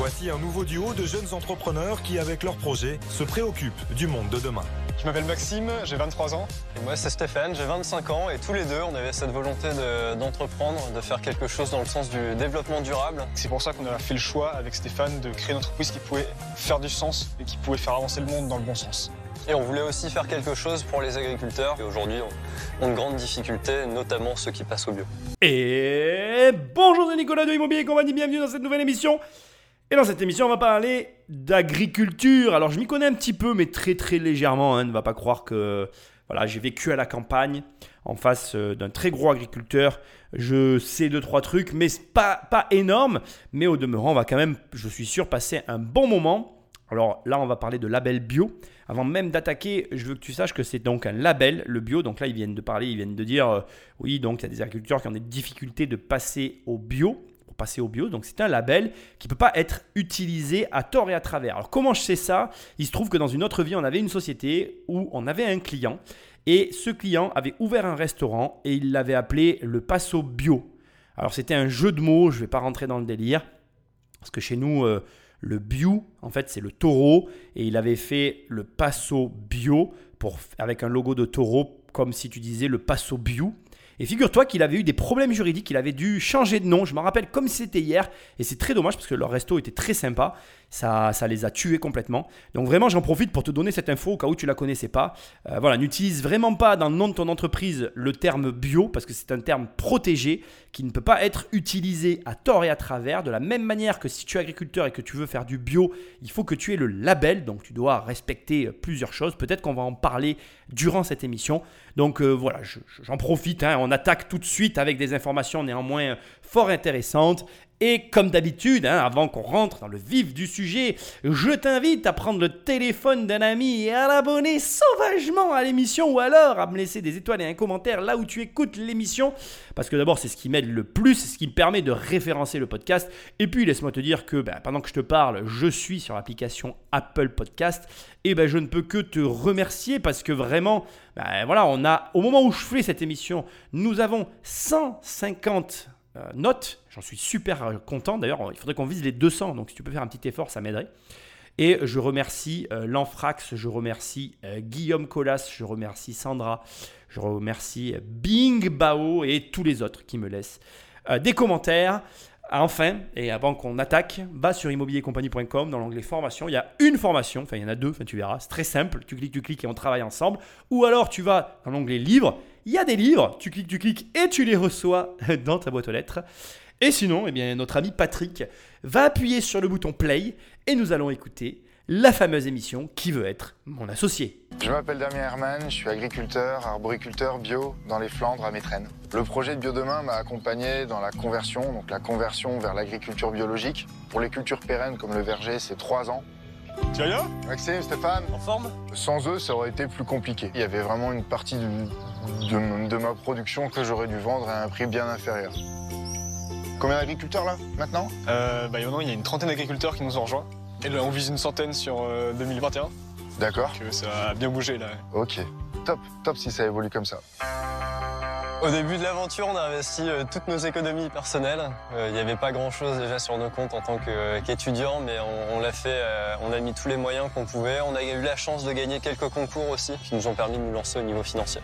Voici un nouveau duo de jeunes entrepreneurs qui, avec leurs projets, se préoccupent du monde de demain. Je m'appelle Maxime, j'ai 23 ans. Et moi, c'est Stéphane, j'ai 25 ans et tous les deux, on avait cette volonté d'entreprendre, de, faire quelque chose dans le sens du développement durable. C'est pour ça qu'on a fait le choix avec Stéphane de créer une entreprise qui pouvait faire du sens et qui pouvait faire avancer le monde dans le bon sens. Et on voulait aussi faire quelque chose pour les agriculteurs qui aujourd'hui ont de grandes difficultés, notamment ceux qui passent au bio. Et bonjour, c'est Nicolas de Immobilier Compagnie, bienvenue dans cette nouvelle émission. Et dans cette émission, on va parler d'agriculture. Alors, je m'y connais un petit peu, mais très très légèrement. Hein. Ne va pas croire que voilà, j'ai vécu à la campagne en face euh, d'un très gros agriculteur. Je sais deux trois trucs, mais pas pas énorme. Mais au demeurant, on va quand même, je suis sûr, passer un bon moment. Alors là, on va parler de label bio. Avant même d'attaquer, je veux que tu saches que c'est donc un label, le bio. Donc là, ils viennent de parler, ils viennent de dire, euh, oui, donc il y a des agriculteurs qui ont des difficultés de passer au bio, passer au bio. Donc c'est un label qui ne peut pas être utilisé à tort et à travers. Alors comment je sais ça? Il se trouve que dans une autre vie, on avait une société où on avait un client et ce client avait ouvert un restaurant et il l'avait appelé le Passo Bio. Alors c'était un jeu de mots, je ne vais pas rentrer dans le délire. Parce que chez nous, euh, le bio, en fait, c'est le taureau. Et il avait fait le passo bio pour, avec un logo de taureau, comme si tu disais le passo bio. Et figure-toi qu'il avait eu des problèmes juridiques, il avait dû changer de nom. Je me rappelle comme c'était hier. Et c'est très dommage parce que leur resto était très sympa. Ça, ça les a tués complètement. Donc vraiment, j'en profite pour te donner cette info au cas où tu la connaissais pas. Euh, voilà, n'utilise vraiment pas dans le nom de ton entreprise le terme bio parce que c'est un terme protégé qui ne peut pas être utilisé à tort et à travers. De la même manière que si tu es agriculteur et que tu veux faire du bio, il faut que tu aies le label. Donc tu dois respecter plusieurs choses. Peut-être qu'on va en parler durant cette émission. Donc euh, voilà, j'en profite. Hein. on attaque tout de suite avec des informations néanmoins fort intéressantes. Et comme d'habitude, hein, avant qu'on rentre dans le vif du sujet, je t'invite à prendre le téléphone d'un ami et à l'abonner sauvagement à l'émission ou alors à me laisser des étoiles et un commentaire là où tu écoutes l'émission. Parce que d'abord, c'est ce qui m'aide le plus, c'est ce qui me permet de référencer le podcast. Et puis, laisse-moi te dire que ben, pendant que je te parle, je suis sur l'application Apple Podcast. Et ben, je ne peux que te remercier parce que vraiment, ben, voilà, on a, au moment où je fais cette émission, nous avons 150 euh, note, J'en suis super euh, content. D'ailleurs, il faudrait qu'on vise les 200. Donc, si tu peux faire un petit effort, ça m'aiderait. Et je remercie euh, Lanfrax, je remercie Guillaume Colas, je remercie Sandra, je remercie Bing Bao et tous les autres qui me laissent des commentaires. Enfin, et avant qu'on attaque, va sur immobiliercompagnie.com dans l'onglet formation. Il y a une formation, enfin il y en a deux, enfin tu verras, c'est très simple. Tu cliques, tu cliques et on travaille ensemble. Ou alors tu vas dans l'onglet livre il y a des livres, tu cliques, tu cliques et tu les reçois dans ta boîte aux lettres. Et sinon, eh bien, notre ami Patrick va appuyer sur le bouton play et nous allons écouter la fameuse émission Qui veut être mon associé Je m'appelle Damien Herman, je suis agriculteur, arboriculteur bio dans les Flandres à Métrennes. Le projet de Bio Demain m'a accompagné dans la conversion, donc la conversion vers l'agriculture biologique. Pour les cultures pérennes comme le verger, c'est trois ans. Tu vas Maxime, Stéphane? En forme? Sans eux, ça aurait été plus compliqué. Il y avait vraiment une partie de, ma production que j'aurais dû vendre à un prix bien inférieur. Combien d'agriculteurs là, maintenant euh, bah, Il y a une trentaine d'agriculteurs qui nous ont rejoints. Et là, on vise une centaine sur 2021. Euh, D'accord. ça a bien bougé là. Ok. Top, top si ça évolue comme ça. Au début de l'aventure, on a investi euh, toutes nos économies personnelles. Euh, il n'y avait pas grand-chose déjà sur nos comptes en tant qu'étudiant, mais on, l'a fait, euh, on a mis tous les moyens qu'on pouvait. On a eu la chance de gagner quelques concours aussi qui nous ont permis de nous lancer au niveau financier.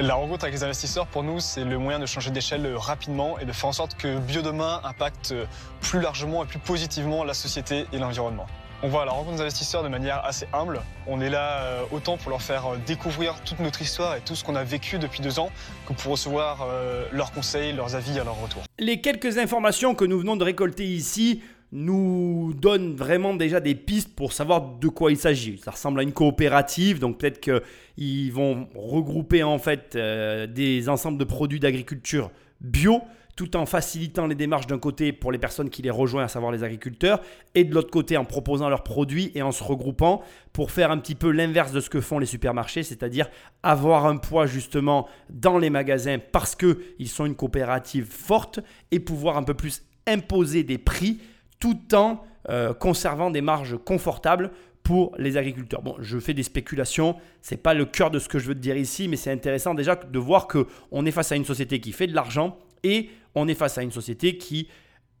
La rencontre avec les investisseurs, pour nous, c'est le moyen de changer d'échelle rapidement et de faire en sorte que Biodemain impacte plus largement et plus positivement la société et l'environnement. On va à la rencontre des investisseurs de manière assez humble. On est là euh, autant pour leur faire euh, découvrir toute notre histoire et tout ce qu'on a vécu depuis deux ans que pour recevoir euh, leurs conseils, leurs avis à leur retour. Les quelques informations que nous venons de récolter ici nous donnent vraiment déjà des pistes pour savoir de quoi il s'agit. Ça ressemble à une coopérative, donc peut-être qu'ils vont regrouper en fait des ensembles de produits d'agriculture bio tout en facilitant les démarches d'un côté pour les personnes qui les rejoignent, à savoir les agriculteurs, et de l'autre côté en proposant leurs produits et en se regroupant pour faire un petit peu l'inverse de ce que font les supermarchés, c'est-à-dire avoir un poids justement dans les magasins parce qu'ils sont une coopérative forte et pouvoir un peu plus imposer des prix tout en euh, conservant des marges confortables pour les agriculteurs. Bon, je fais des spéculations, c'est pas le cœur de ce que je veux te dire ici, mais c'est intéressant déjà de voir que on est face à une société qui fait de l'argent et on est face à une société qui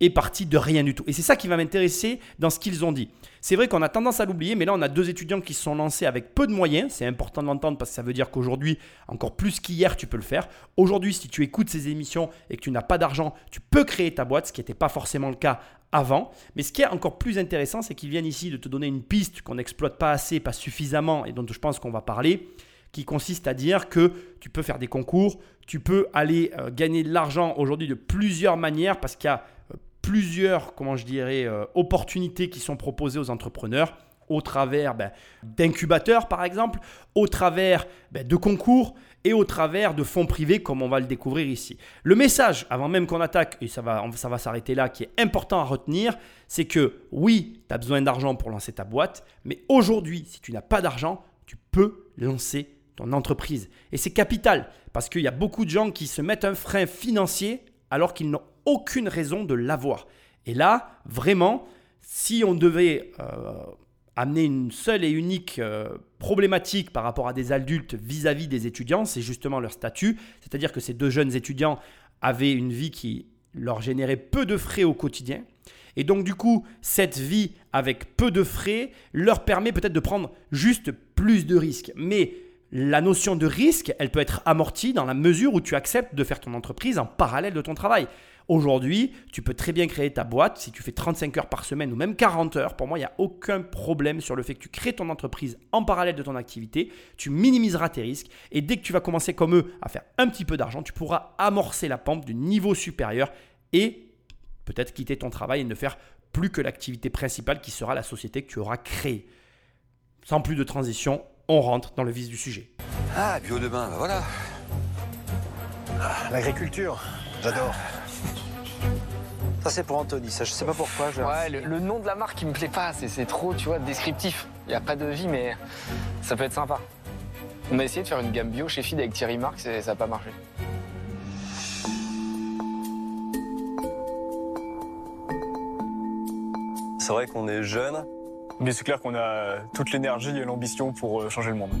est parti de rien du tout. Et c'est ça qui va m'intéresser dans ce qu'ils ont dit. C'est vrai qu'on a tendance à l'oublier, mais là on a deux étudiants qui se sont lancés avec peu de moyens. C'est important de l'entendre parce que ça veut dire qu'aujourd'hui, encore plus qu'hier, tu peux le faire. Aujourd'hui, si tu écoutes ces émissions et que tu n'as pas d'argent, tu peux créer ta boîte, ce qui n'était pas forcément le cas avant. Mais ce qui est encore plus intéressant, c'est qu'ils viennent ici de te donner une piste qu'on n'exploite pas assez, pas suffisamment, et dont je pense qu'on va parler, qui consiste à dire que tu peux faire des concours, tu peux aller euh, gagner de l'argent aujourd'hui de plusieurs manières, parce qu'il y a plusieurs, comment je dirais, euh, opportunités qui sont proposées aux entrepreneurs au travers ben, d'incubateurs par exemple, au travers ben, de concours et au travers de fonds privés comme on va le découvrir ici. Le message, avant même qu'on attaque, et ça va, ça va s'arrêter là, qui est important à retenir, c'est que oui, tu as besoin d'argent pour lancer ta boîte, mais aujourd'hui, si tu n'as pas d'argent, tu peux lancer ton entreprise. Et c'est capital, parce qu'il y a beaucoup de gens qui se mettent un frein financier alors qu'ils n'ont aucune raison de l'avoir. Et là, vraiment, si on devait... Euh, amener une seule et unique euh, problématique par rapport à des adultes vis-à-vis des étudiants, c'est justement leur statut. C'est-à-dire que ces deux jeunes étudiants avaient une vie qui leur générait peu de frais au quotidien. Et donc du coup, cette vie avec peu de frais leur permet peut-être de prendre juste plus de risques. Mais la notion de risque, elle peut être amortie dans la mesure où tu acceptes de faire ton entreprise en parallèle de ton travail. Aujourd'hui, tu peux très bien créer ta boîte si tu fais 35 heures par semaine ou même 40 heures. Pour moi, il n'y a aucun problème sur le fait que tu crées ton entreprise en parallèle de ton activité. Tu minimiseras tes risques et dès que tu vas commencer comme eux à faire un petit peu d'argent, tu pourras amorcer la pente du niveau supérieur et peut-être quitter ton travail et ne faire plus que l'activité principale qui sera la société que tu auras créée. Sans plus de transition, on rentre dans le vif du sujet. Ah, bio demain, bah voilà. Ah, L'agriculture, j'adore. Ça c'est pour Anthony, ça je sais pas pourquoi. Je... Ouais, le, le nom de la marque il me plaît pas, c'est trop, tu vois, descriptif. Il n'y a pas de vie, mais ça peut être sympa. On a essayé de faire une gamme bio chez Feed avec Thierry Marx et ça n'a pas marché. C'est vrai qu'on est jeune, Mais c'est clair qu'on a toute l'énergie et l'ambition pour euh, changer le monde.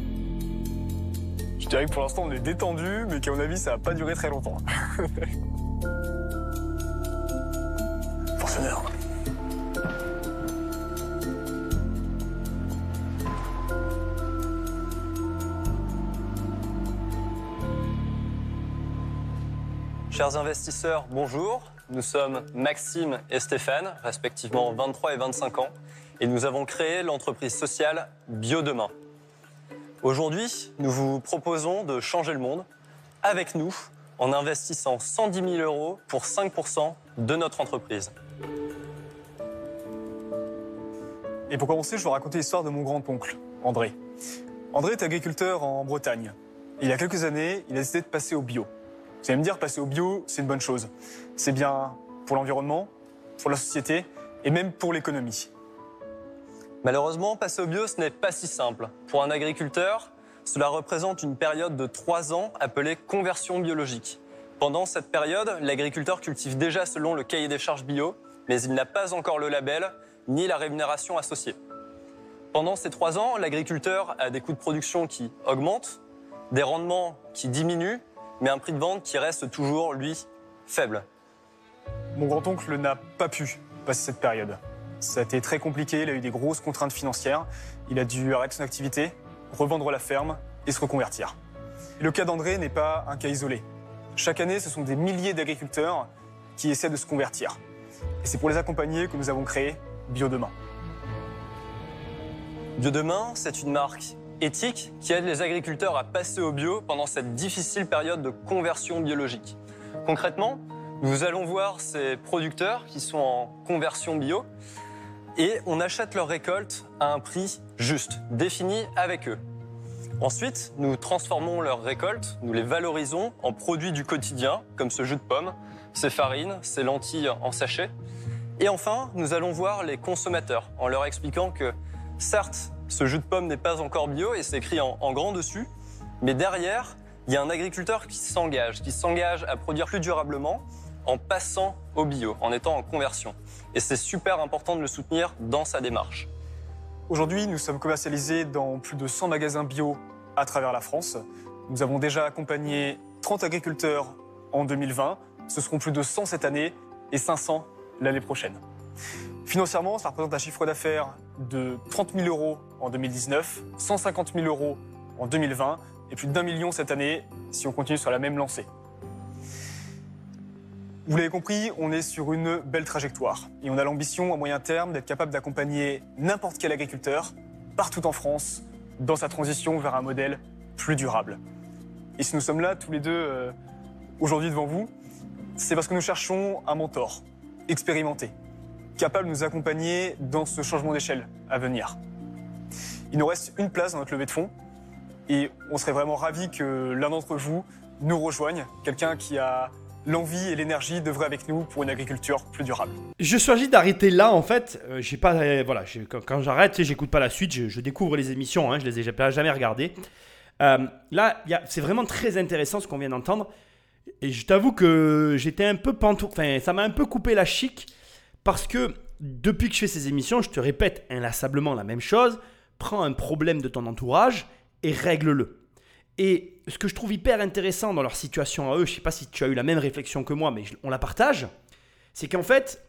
Je dirais que pour l'instant on est détendu, mais qu'à mon avis ça va pas durer très longtemps. Chers investisseurs, bonjour. Nous sommes Maxime et Stéphane, respectivement 23 et 25 ans, et nous avons créé l'entreprise sociale Biodemain. Aujourd'hui, nous vous proposons de changer le monde avec nous en investissant 110 000 euros pour 5% de notre entreprise. Et pour commencer, je vais raconter l'histoire de mon grand-oncle, André. André est agriculteur en Bretagne. Et il y a quelques années, il a décidé de passer au bio. Vous allez me dire, passer au bio, c'est une bonne chose. C'est bien pour l'environnement, pour la société et même pour l'économie. Malheureusement, passer au bio, ce n'est pas si simple. Pour un agriculteur, cela représente une période de 3 ans appelée conversion biologique. Pendant cette période, l'agriculteur cultive déjà selon le cahier des charges bio, mais il n'a pas encore le label ni la rémunération associée. Pendant ces 3 ans, l'agriculteur a des coûts de production qui augmentent, des rendements qui diminuent, mais un prix de vente qui reste toujours, lui, faible. Mon grand-oncle n'a pas pu passer cette période. Ça a été très compliqué, il a eu des grosses contraintes financières. Il a dû arrêter son activité, revendre la ferme et se reconvertir. Le cas d'André n'est pas un cas isolé. Chaque année, ce sont des milliers d'agriculteurs qui essaient de se convertir. Et c'est pour les accompagner que nous avons créé Biodemain. Biodemain, c'est une marque éthique qui aide les agriculteurs à passer au bio pendant cette difficile période de conversion biologique. Concrètement, nous allons voir ces producteurs qui sont en conversion bio et on achète leurs récoltes à un prix juste, défini avec eux. Ensuite, nous transformons leurs récoltes, nous les valorisons en produits du quotidien, comme ce jus de pomme, ces farines, ces lentilles en sachet. Et enfin, nous allons voir les consommateurs en leur expliquant que, certes, ce jus de pomme n'est pas encore bio et c'est écrit en, en grand dessus, mais derrière, il y a un agriculteur qui s'engage, qui s'engage à produire plus durablement en passant au bio, en étant en conversion. Et c'est super important de le soutenir dans sa démarche. Aujourd'hui, nous sommes commercialisés dans plus de 100 magasins bio à travers la France. Nous avons déjà accompagné 30 agriculteurs en 2020. Ce seront plus de 100 cette année et 500 l'année prochaine. Financièrement, ça représente un chiffre d'affaires de 30 000 euros en 2019, 150 000 euros en 2020 et plus d'un million cette année si on continue sur la même lancée. Vous l'avez compris, on est sur une belle trajectoire et on a l'ambition à moyen terme d'être capable d'accompagner n'importe quel agriculteur partout en France dans sa transition vers un modèle plus durable. Et si nous sommes là tous les deux euh, aujourd'hui devant vous, c'est parce que nous cherchons un mentor expérimenté, capable de nous accompagner dans ce changement d'échelle à venir. Il nous reste une place dans notre levée de fonds et on serait vraiment ravis que l'un d'entre vous nous rejoigne, quelqu'un qui a l'envie et l'énergie d'œuvrer avec nous pour une agriculture plus durable. Je choisis d'arrêter là en fait. Euh, j'ai pas, euh, voilà, quand, quand j'arrête, j'écoute pas la suite. Je, découvre les émissions. Hein, je les ai jamais regardées. Euh, là, c'est vraiment très intéressant ce qu'on vient d'entendre. Et je t'avoue que j'étais un peu pantou, enfin, ça m'a un peu coupé la chic parce que depuis que je fais ces émissions, je te répète inlassablement la même chose. Prends un problème de ton entourage et règle-le. Et ce que je trouve hyper intéressant dans leur situation à eux, je sais pas si tu as eu la même réflexion que moi, mais on la partage, c'est qu'en fait,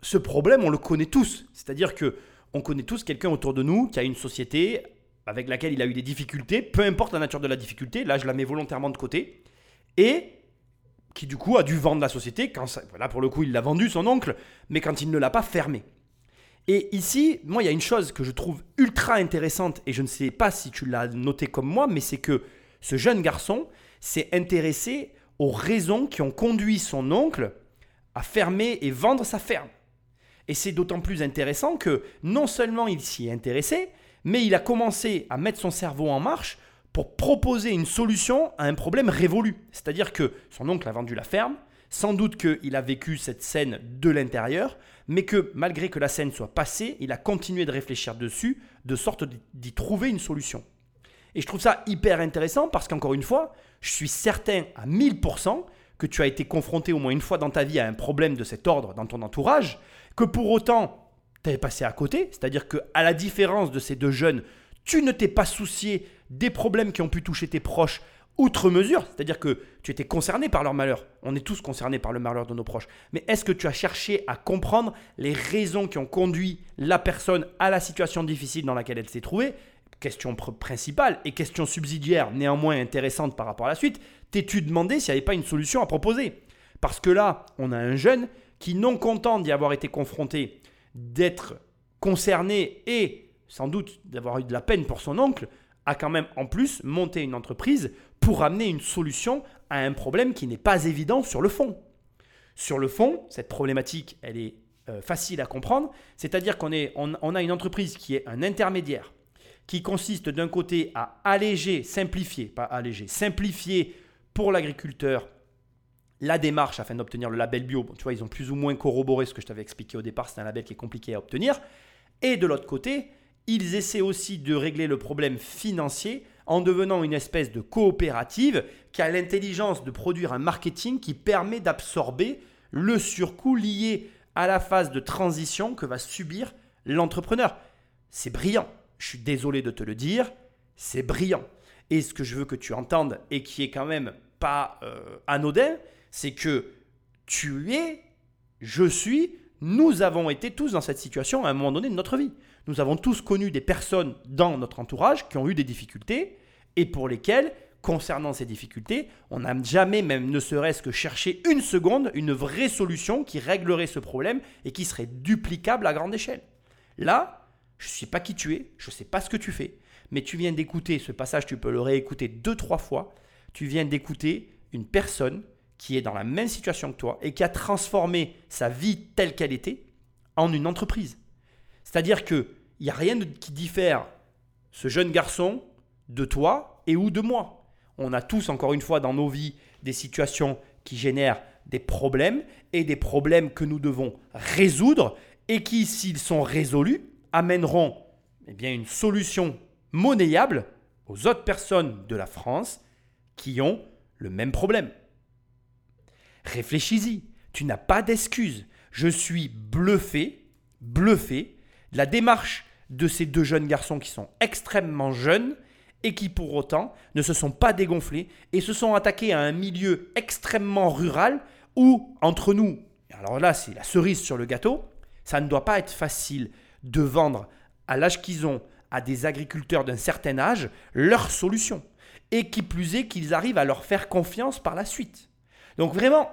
ce problème, on le connaît tous. C'est-à-dire que on connaît tous quelqu'un autour de nous qui a une société avec laquelle il a eu des difficultés, peu importe la nature de la difficulté, là je la mets volontairement de côté, et qui du coup a dû vendre la société, quand là pour le coup il l'a vendu son oncle, mais quand il ne l'a pas fermé. Et ici, moi il y a une chose que je trouve ultra intéressante, et je ne sais pas si tu l'as noté comme moi, mais c'est que ce jeune garçon s'est intéressé aux raisons qui ont conduit son oncle à fermer et vendre sa ferme. Et c'est d'autant plus intéressant que non seulement il s'y est intéressé, mais il a commencé à mettre son cerveau en marche pour proposer une solution à un problème révolu. C'est-à-dire que son oncle a vendu la ferme, sans doute qu'il a vécu cette scène de l'intérieur, mais que malgré que la scène soit passée, il a continué de réfléchir dessus, de sorte d'y trouver une solution. Et je trouve ça hyper intéressant parce qu'encore une fois, je suis certain à 1000% que tu as été confronté au moins une fois dans ta vie à un problème de cet ordre dans ton entourage, que pour autant, tu avais passé à côté, c'est-à-dire que à la différence de ces deux jeunes, tu ne t'es pas soucié des problèmes qui ont pu toucher tes proches outre mesure, c'est-à-dire que tu étais concerné par leur malheur. On est tous concernés par le malheur de nos proches. Mais est-ce que tu as cherché à comprendre les raisons qui ont conduit la personne à la situation difficile dans laquelle elle s'est trouvée? Question pr- principale et question subsidiaire néanmoins intéressante par rapport à la suite, t'es-tu demandé s'il n'y avait pas une solution à proposer? Parce que là, on a un jeune qui, non content d'y avoir été confronté, d'être concerné et sans doute d'avoir eu de la peine pour son oncle, a quand même en plus monté une entreprise pour amener une solution à un problème qui n'est pas évident sur le fond. Sur le fond, cette problématique, elle est euh, facile à comprendre, c'est-à-dire qu'on on, a une entreprise qui est un intermédiaire, qui consiste d'un côté à alléger, simplifier, pas alléger, simplifier pour l'agriculteur la démarche afin d'obtenir le label bio. Tu vois, ils ont plus ou moins corroboré ce que je t'avais expliqué au départ, c'est un label qui est compliqué à obtenir. Et de l'autre côté, ils essaient aussi de régler le problème financier en devenant une espèce de coopérative qui a l'intelligence de produire un marketing qui permet d'absorber le surcoût lié à la phase de transition que va subir l'entrepreneur. C'est brillant. Je suis désolé de te le dire, c'est brillant. Et ce que je veux que tu entendes et qui est quand même pas euh, anodin, c'est que tu es, je suis, nous avons été tous dans cette situation à un moment donné de notre vie. Nous avons tous connu des personnes dans notre entourage qui ont eu des difficultés et pour lesquelles, concernant ces difficultés, on n'a jamais même ne serait-ce que cherché une seconde une vraie solution qui réglerait ce problème et qui serait duplicable à grande échelle. Là, je ne sais pas qui tu es, je ne sais pas ce que tu fais, mais tu viens d'écouter ce passage, tu peux le réécouter deux, trois fois. Tu viens d'écouter une personne qui est dans la même situation que toi et qui a transformé sa vie telle qu'elle était en une entreprise. C'est-à-dire qu'il n'y a rien qui diffère ce jeune garçon de toi et ou de moi. On a tous, encore une fois, dans nos vies, des situations qui génèrent des problèmes et des problèmes que nous devons résoudre et qui, s'ils sont résolus, amèneront eh bien, une solution monnayable aux autres personnes de la France qui ont le même problème. Réfléchis-y, tu n'as pas d'excuse. Je suis bluffé, bluffé la démarche de ces deux jeunes garçons qui sont extrêmement jeunes et qui pour autant ne se sont pas dégonflés et se sont attaqués à un milieu extrêmement rural où, entre nous, alors là c'est la cerise sur le gâteau, ça ne doit pas être facile de vendre à l'âge qu'ils ont à des agriculteurs d'un certain âge leur solution. Et qui plus est qu'ils arrivent à leur faire confiance par la suite. Donc vraiment,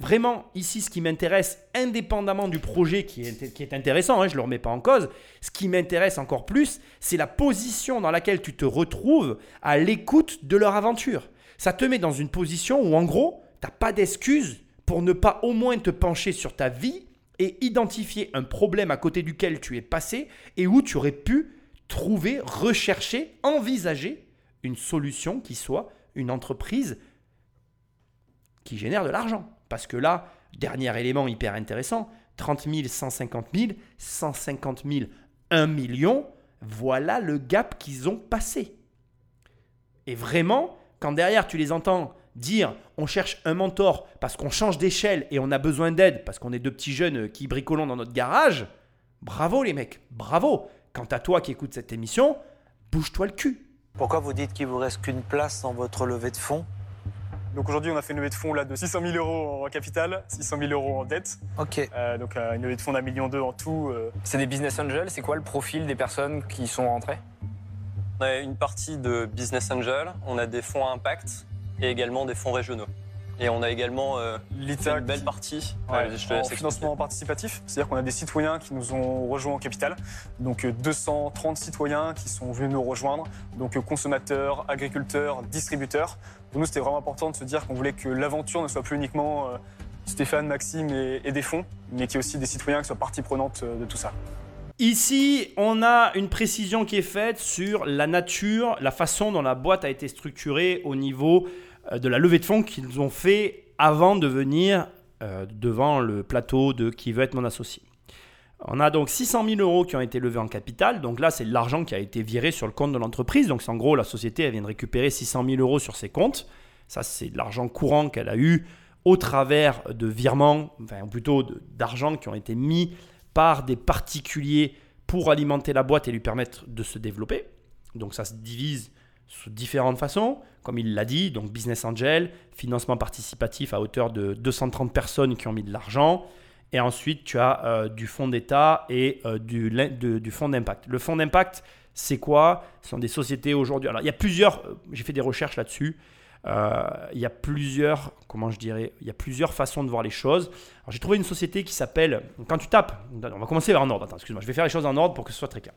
vraiment, ici, ce qui m'intéresse, indépendamment du projet qui est, intéressant, hein, je ne le remets pas en cause, ce qui m'intéresse encore plus, c'est la position dans laquelle tu te retrouves à l'écoute de leur aventure. Ça te met dans une position où, en gros, tu n'as pas d'excuse pour ne pas au moins te pencher sur ta vie et identifier un problème à côté duquel tu es passé et où tu aurais pu trouver, rechercher, envisager une solution qui soit une entreprise qui génère de l'argent. Parce que là, dernier élément hyper intéressant, 30 000, 150 000, 150 000, 1 million, voilà le gap qu'ils ont passé. Et vraiment, quand derrière tu les entends dire on cherche un mentor parce qu'on change d'échelle et on a besoin d'aide parce qu'on est deux petits jeunes qui bricolons dans notre garage, bravo les mecs, bravo. Quant à toi qui écoutes cette émission, bouge-toi le cul. Pourquoi vous dites qu'il vous reste qu'une place dans votre levée de fonds Donc aujourd'hui, on a fait une levée de fonds là, de 600 000 euros en capital, 600 000 euros en dette. Ok. Euh, donc euh, une levée de fonds d'un million deux en tout. euh. C'est des business angels, c'est quoi le profil des personnes qui sont rentrées? On a une partie de business angel, on a des fonds à impact et également des fonds régionaux. Et on a également euh, L'ITA une belle partie. Ouais, Ouais, je te en financement participatif, c'est-à-dire qu'on a des citoyens qui nous ont rejoints en capital, donc euh, 230 citoyens qui sont venus nous rejoindre, donc euh, consommateurs, agriculteurs, distributeurs. Pour nous, c'était vraiment important de se dire qu'on voulait que l'aventure ne soit plus uniquement euh, Stéphane, Maxime et, et des fonds, mais qu'il y ait aussi des citoyens qui soient partie prenante euh, de tout ça. Ici, on a une précision qui est faite sur la nature, la façon dont la boîte a été structurée au niveau euh, de la levée de fonds qu'ils ont fait avant de venir euh, devant le plateau de qui veut être mon associé. On a donc 600 000 euros qui ont été levés en capital. Donc là, c'est l'argent qui a été viré sur le compte de l'entreprise. Donc c'est en gros, la société, elle vient de récupérer 600 000 euros sur ses comptes. Ça, c'est de l'argent courant qu'elle a eu au travers de virements, enfin plutôt d'argent qui ont été mis par des particuliers pour alimenter la boîte et lui permettre de se développer. Donc ça se divise sous différentes façons, comme il l'a dit, donc business angel, financement participatif à hauteur de 230 personnes qui ont mis de l'argent, et ensuite tu as euh, du fonds d'État et euh, du, de- fonds d'impact. Le fonds d'impact, c'est quoi? Ce sont des sociétés aujourd'hui. Alors il y a plusieurs, euh, j'ai fait des recherches là-dessus. Il y a plusieurs, comment je dirais, il y a plusieurs façons de voir les choses. Alors, j'ai trouvé une société qui s'appelle, quand tu tapes, on va commencer en ordre, attends, excuse-moi, je vais faire les choses en ordre pour que ce soit très clair.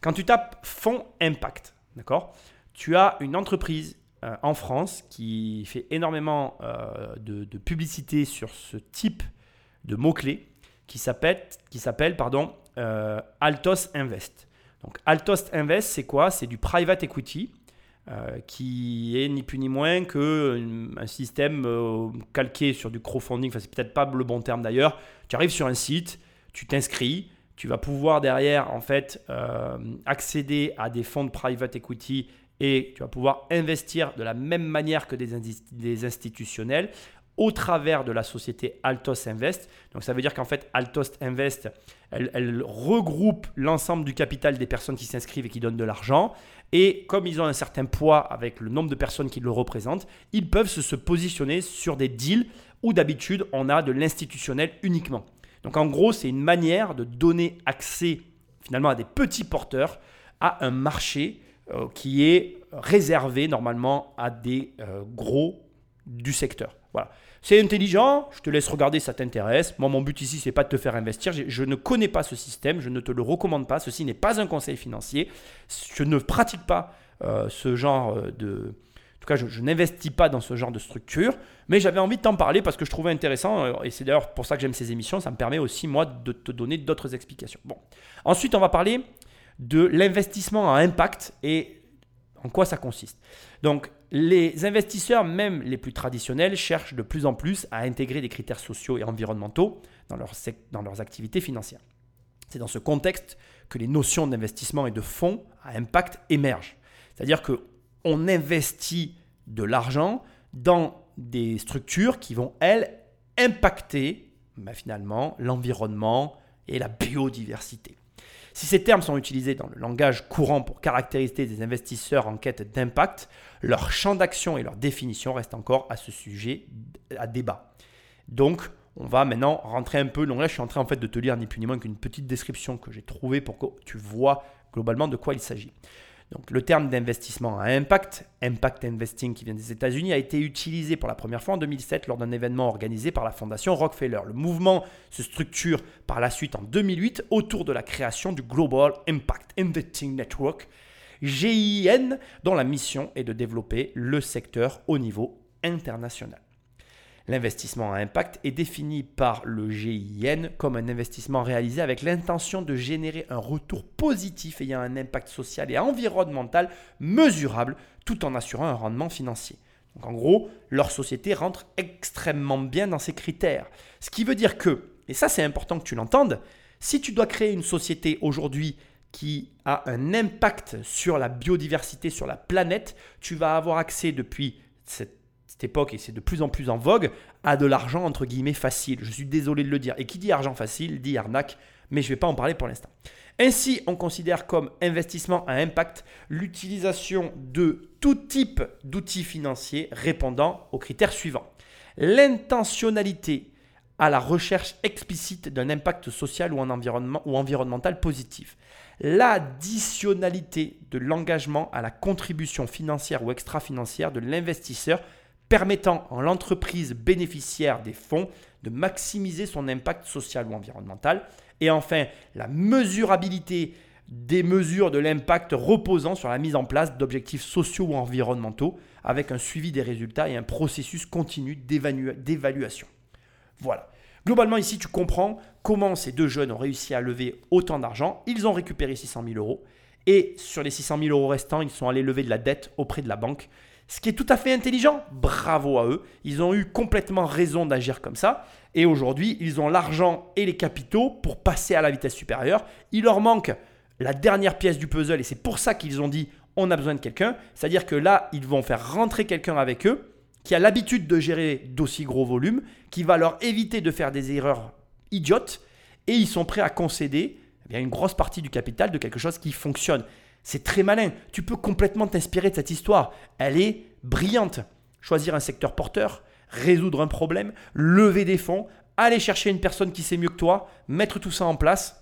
Quand tu tapes fonds impact, d'accord, tu as une entreprise euh, en France qui fait énormément euh, de, publicité sur ce type de mots-clés qui s'appelle, euh, Altos Invest. Donc Altos Invest, c'est quoi? C'est du private equity qui est ni plus ni moins que une- un système calqué sur du crowdfunding. Enfin, c'est peut-être pas le bon terme d'ailleurs. Tu arrives sur un site, tu t'inscris, tu vas pouvoir derrière en fait accéder à des fonds de private equity et tu vas pouvoir investir de la même manière que des, des institutionnels au travers de la société Altos Invest. Donc ça veut dire qu'en fait Altos Invest, elle, elle regroupe l'ensemble du capital des personnes qui s'inscrivent et qui donnent de l'argent. Et comme ils ont un certain poids avec le nombre de personnes qui le représentent, ils peuvent se, se positionner sur des deals où d'habitude on a de l'institutionnel uniquement. Donc en gros, c'est une manière de donner accès finalement à des petits porteurs à un marché euh, qui est réservé normalement à des euh, gros du secteur. Voilà. C'est intelligent, je te laisse regarder, ça t'intéresse. Moi, mon but ici, c'est pas de te faire investir. Je ne connais pas ce système, je ne te le recommande pas. Ceci n'est pas un conseil financier. Je ne pratique pas euh, ce genre de. En tout cas, je, n'investis pas dans ce genre de structure, mais j'avais envie de t'en parler parce que je trouvais intéressant, et c'est d'ailleurs pour ça que j'aime ces émissions, ça me permet aussi, moi, de te donner d'autres explications. Bon. Ensuite, on va parler de l'investissement à impact et en quoi ça consiste. Donc, les investisseurs, même les plus traditionnels, cherchent de plus en plus à intégrer des critères sociaux et environnementaux dans, leurs activités financières. C'est dans ce contexte que les notions d'investissement et de fonds à impact émergent. C'est-à-dire que on investit de l'argent dans des structures qui vont, elles, impacter ben, finalement l'environnement et la biodiversité. Si ces termes sont utilisés dans le langage courant pour caractériser des investisseurs en quête d'impact, leur champ d'action et leur définition restent encore à ce sujet à débat. Donc, On va maintenant rentrer un peu. Donc là, je suis en train en fait de te lire ni plus ni moins qu'une petite description que j'ai trouvée pour que tu vois globalement de quoi il s'agit. Donc, le terme d'investissement à impact, impact investing qui vient des États-Unis, a été utilisé pour la première fois en 2007 lors d'un événement organisé par la fondation Rockefeller. Le mouvement se structure par la suite en 2008 autour de la création du Global Impact Investing Network, GIN, dont la mission est de développer le secteur au niveau international. L'investissement à impact est défini par le GIN comme un investissement réalisé avec l'intention de générer un retour positif ayant un impact social et environnemental mesurable tout en assurant un rendement financier. Donc en gros, leur société rentre extrêmement bien dans ces critères. Ce qui veut dire que, et ça c'est important que tu l'entendes, si tu dois créer une société aujourd'hui qui a un impact sur la biodiversité, sur la planète, tu vas avoir accès depuis cette cette époque, et c'est de plus en plus en vogue, à de l'argent entre guillemets facile. Je suis désolé de le dire. Et qui dit argent facile dit arnaque, mais je ne vais pas en parler pour l'instant. Ainsi, on considère comme investissement à impact l'utilisation de tout type d'outils financiers répondant aux critères suivants. L'intentionnalité à la recherche explicite d'un impact social ou, environnement, ou environnemental positif. L'additionnalité de l'engagement à la contribution financière ou extra-financière de l'investisseur permettant à l'entreprise bénéficiaire des fonds de maximiser son impact social ou environnemental. Et enfin, la mesurabilité des mesures de l'impact reposant sur la mise en place d'objectifs sociaux ou environnementaux avec un suivi des résultats et un processus continu d'évaluation. Voilà. Globalement, ici, tu comprends comment ces deux jeunes ont réussi à lever autant d'argent. Ils ont récupéré 600 000 euros. Et sur les 600 000 euros restants, ils sont allés lever de la dette auprès de la banque ce qui est tout à fait intelligent. Bravo à eux. Ils ont eu complètement raison d'agir comme ça. Et aujourd'hui, ils ont l'argent et les capitaux pour passer à la vitesse supérieure. Il leur manque la dernière pièce du puzzle et c'est pour ça qu'ils ont dit on a besoin de quelqu'un. C'est-à-dire que là, ils vont faire rentrer quelqu'un avec eux qui a l'habitude de gérer d'aussi gros volumes, qui va leur éviter de faire des erreurs idiotes et ils sont prêts à concéder eh une grosse partie du capital de quelque chose qui fonctionne. C'est très malin. Tu peux complètement t'inspirer de cette histoire. Elle est brillante. Choisir un secteur porteur, résoudre un problème, lever des fonds, aller chercher une personne qui sait mieux que toi, mettre tout ça en place,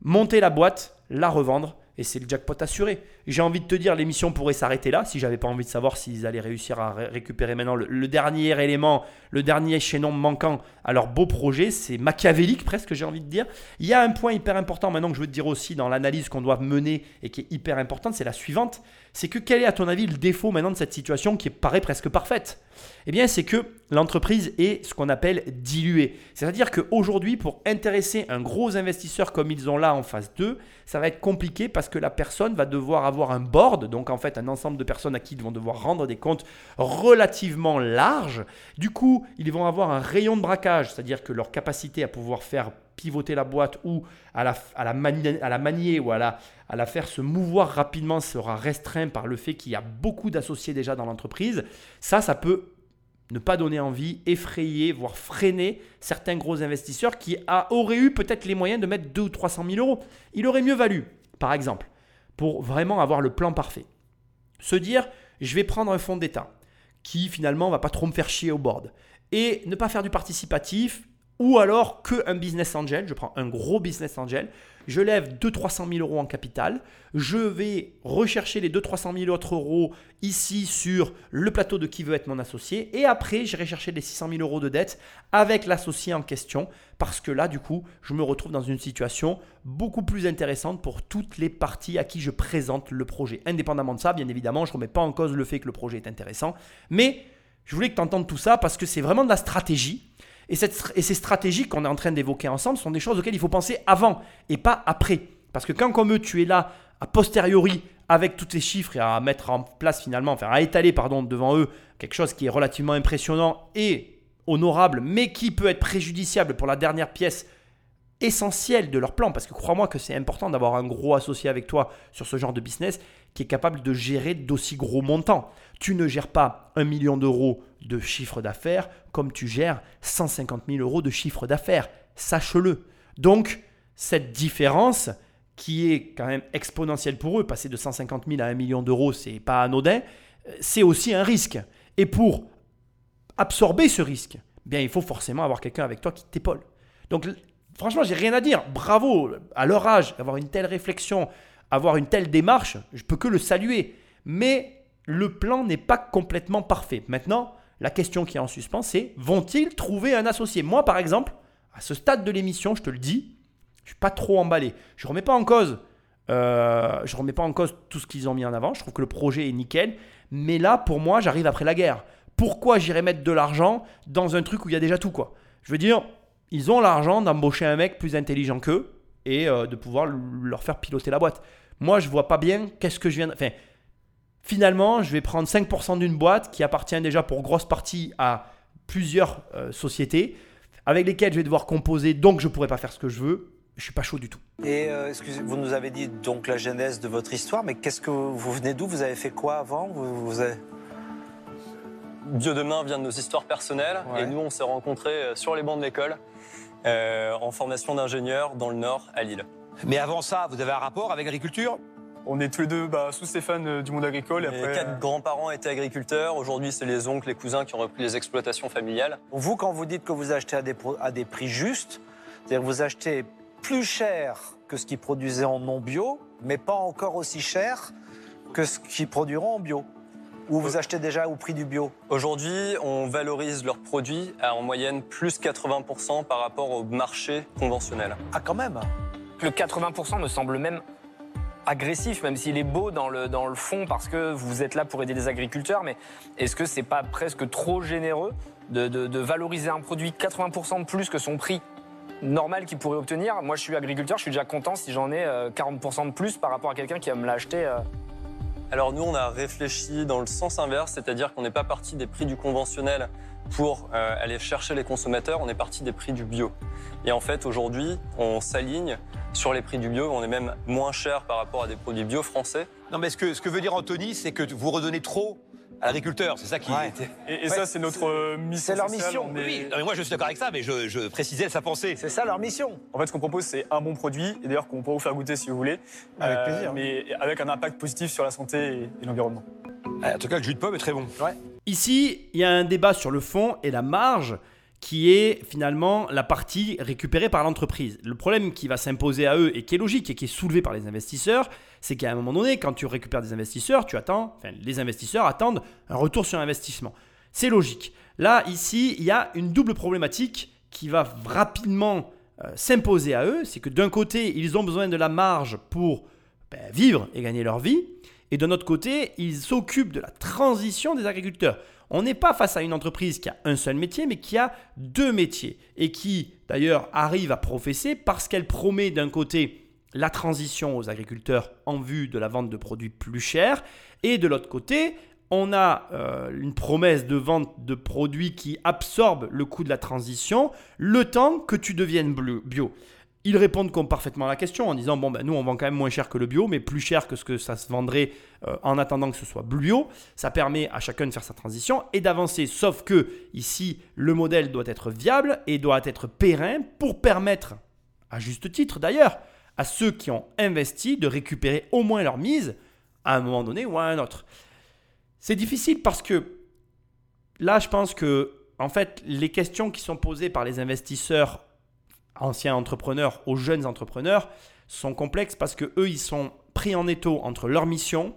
monter la boîte, la revendre et c'est le jackpot assuré. J'ai envie de te dire, l'émission pourrait s'arrêter là si j'avais pas envie de savoir s'ils allaient réussir à récupérer maintenant le, dernier élément, le dernier chaînon manquant à leur beau projet. C'est machiavélique presque, j'ai envie de dire. Il y a un point hyper important maintenant que je veux te dire aussi dans l'analyse qu'on doit mener et qui est hyper importante, c'est la suivante. C'est que quel est à ton avis le défaut maintenant de cette situation qui paraît presque parfaite? Eh bien, c'est que l'entreprise est ce qu'on appelle diluée. C'est-à-dire qu'aujourd'hui, pour intéresser un gros investisseur comme ils ont là en phase 2, ça va être compliqué parce que la personne va devoir avoir un board, donc en fait un ensemble de personnes à qui ils vont devoir rendre des comptes relativement large. Du coup, ils vont avoir un rayon de braquage, c'est-à-dire que leur capacité à pouvoir faire pivoter la boîte ou à la, manier, ou à la, faire se mouvoir rapidement sera restreint par le fait qu'il y a beaucoup d'associés déjà dans l'entreprise. Ça, ça peut ne pas donner envie, effrayer, voire freiner certains gros investisseurs qui auraient eu peut-être les moyens de mettre 2 ou 300 000 euros. Il aurait mieux valu, par exemple, pour vraiment avoir le plan parfait. Se dire, je vais prendre un fonds d'État qui finalement va pas trop me faire chier au board et ne pas faire du participatif ou alors qu'un business angel, je prends un gros business angel, je lève 200-300 000 euros en capital, je vais rechercher les 200-300 000 autres euros ici sur le plateau de qui veut être mon associé, et après j'irai chercher les 600 000 euros de dette avec l'associé en question, parce que là du coup je me retrouve dans une situation beaucoup plus intéressante pour toutes les parties à qui je présente le projet. Indépendamment de ça, bien évidemment, je ne remets pas en cause le fait que le projet est intéressant, mais je voulais que tu entendes tout ça parce que c'est vraiment de la stratégie. Et, ces stratégies qu'on est en train d'évoquer ensemble sont des choses auxquelles il faut penser avant et pas après. Parce que quand comme eux, tu es là a posteriori avec tous les chiffres et à mettre en place finalement, enfin à étaler pardon, devant eux quelque chose qui est relativement impressionnant et honorable, mais qui peut être préjudiciable pour la dernière pièce essentielle de leur plan, parce que crois-moi que c'est important d'avoir un gros associé avec toi sur ce genre de business qui est capable de gérer d'aussi gros montants. Tu ne gères pas un million d'euros de chiffre d'affaires comme tu gères 150 000 euros de chiffre d'affaires. Sache-le. Donc, cette différence qui est quand même exponentielle pour eux, passer de 150 000 à 1 million d'euros, c'est pas anodin, c'est aussi un risque. Et pour absorber ce risque, bien il faut forcément avoir quelqu'un avec toi qui t'épaule. Donc franchement, j'ai rien à dire. Bravo à leur âge, avoir une telle réflexion, avoir une telle démarche, je peux que le saluer. Mais le plan n'est pas complètement parfait. Maintenant, la question qui est en suspens, c'est vont-ils trouver un associé? Moi, par exemple, à ce stade de l'émission, je te le dis, je suis pas trop emballé. Je remets pas en cause, euh, je remets pas en cause tout ce qu'ils ont mis en avant. Je trouve que le projet est nickel. Mais là, pour moi, j'arrive après la guerre. Pourquoi j'irais mettre de l'argent dans un truc où il y a déjà tout quoi? Je veux dire, ils ont l'argent d'embaucher un mec plus intelligent qu'eux et euh, de pouvoir leur faire piloter la boîte. Moi, je vois pas bien qu'est-ce que je viens de... Enfin, finalement, je vais prendre 5% d'une boîte qui appartient déjà pour grosse partie à plusieurs euh, sociétés avec lesquelles je vais devoir composer, donc je pourrais pas faire ce que je veux. Je suis pas chaud du tout. Et euh, excusez, vous nous avez dit donc la genèse de votre histoire, mais qu'est-ce que vous, vous venez d'où? Vous avez fait quoi avant? Vous, vous avez- Bio demain vient de nos histoires personnelles Ouais. et nous on s'est rencontrés euh, sur les bancs de l'école en formation d'ingénieur dans le nord à Lille. Mais avant ça, vous avez un rapport avec l'agriculture? On est tous les deux bah, sous Stéphane euh, du monde agricole. Et Mes après, quatre euh, grands-parents étaient agriculteurs, aujourd'hui c'est les oncles, les cousins qui ont repris les exploitations familiales. Vous, quand vous dites que vous achetez à des, pro- à des prix justes, c'est-à-dire que vous achetez plus cher que ce qu'ils produisaient en non bio, mais pas encore aussi cher que ce qu'ils produiront en bio. Ou vous achetez déjà au prix du bio Aujourd'hui, on valorise leurs produits à en moyenne plus 80% par rapport au marché conventionnel. Ah, quand même Le 80% me semble même agressif, même s'il est beau dans le, dans le fond parce que vous êtes là pour aider les agriculteurs, mais est-ce que c'est pas presque trop généreux de, de- de valoriser un produit 80% de plus que son prix normal qu'il pourrait obtenir? Moi, je suis agriculteur, je suis déjà content si j'en ai euh, 40% de plus par rapport à quelqu'un qui va me l'acheter. Alors nous, on a réfléchi dans le sens inverse, c'est-à-dire qu'on n'est pas parti des prix du conventionnel pour euh, aller chercher les consommateurs, on est parti des prix du bio. Et en fait, aujourd'hui, on s'aligne sur les prix du bio, on est même moins cher par rapport à des produits bio français. Non, mais ce que, ce que veut dire Anthony, c'est que vous redonnez trop à l'agriculteur. C'est ça qui. Ouais. Et, et ça, c'est notre euh, mission. C'est leur mission, On est- Oui, non, mais moi je suis d'accord avec ça, mais je, je précisais sa pensée. C'est ça leur mission. En fait, ce qu'on propose, c'est un bon produit, et d'ailleurs qu'on pourra vous faire goûter si vous voulez. Avec Euh, plaisir. Mais avec un impact positif sur la santé et, et l'environnement. Ah, En tout cas, le jus de pomme est très bon. Ici, il y a un débat sur le fond et la marge qui est finalement la partie récupérée par l'entreprise. Le problème qui va s'imposer à eux et qui est logique et qui est soulevé par les investisseurs, c'est qu'à un moment donné, quand tu récupères des investisseurs, tu attends, enfin les investisseurs attendent un retour sur investissement. C'est logique. Là, ici, il y a une double problématique qui va rapidement euh, s'imposer à eux. C'est que d'un côté, ils ont besoin de la marge pour ben, vivre et gagner leur vie. Et de notre côté, ils s'occupent de la transition des agriculteurs. On n'est pas face à une entreprise qui a un seul métier, mais qui a deux métiers. Et qui, d'ailleurs, arrive à professer parce qu'elle promet d'un côté la transition aux agriculteurs en vue de la vente de produits plus chers. Et de l'autre côté, on a euh, une promesse de vente de produits qui absorbent le coût de la transition le temps que tu deviennes bio. Ils répondent comme parfaitement à la question en disant bon ben nous on vend quand même moins cher que le bio mais plus cher que ce que ça se vendrait euh, en attendant que ce soit bio. Ça permet à chacun de faire sa transition et d'avancer. Sauf que ici le modèle doit être viable et doit être périn pour permettre, à juste titre d'ailleurs, à ceux qui ont investi de récupérer au moins leur mise à un moment donné ou à un autre. C'est difficile parce que là, je pense que en fait, les questions qui sont posées par les investisseurs anciens entrepreneurs aux jeunes entrepreneurs sont complexes parce que eux, ils sont pris en étau entre leur mission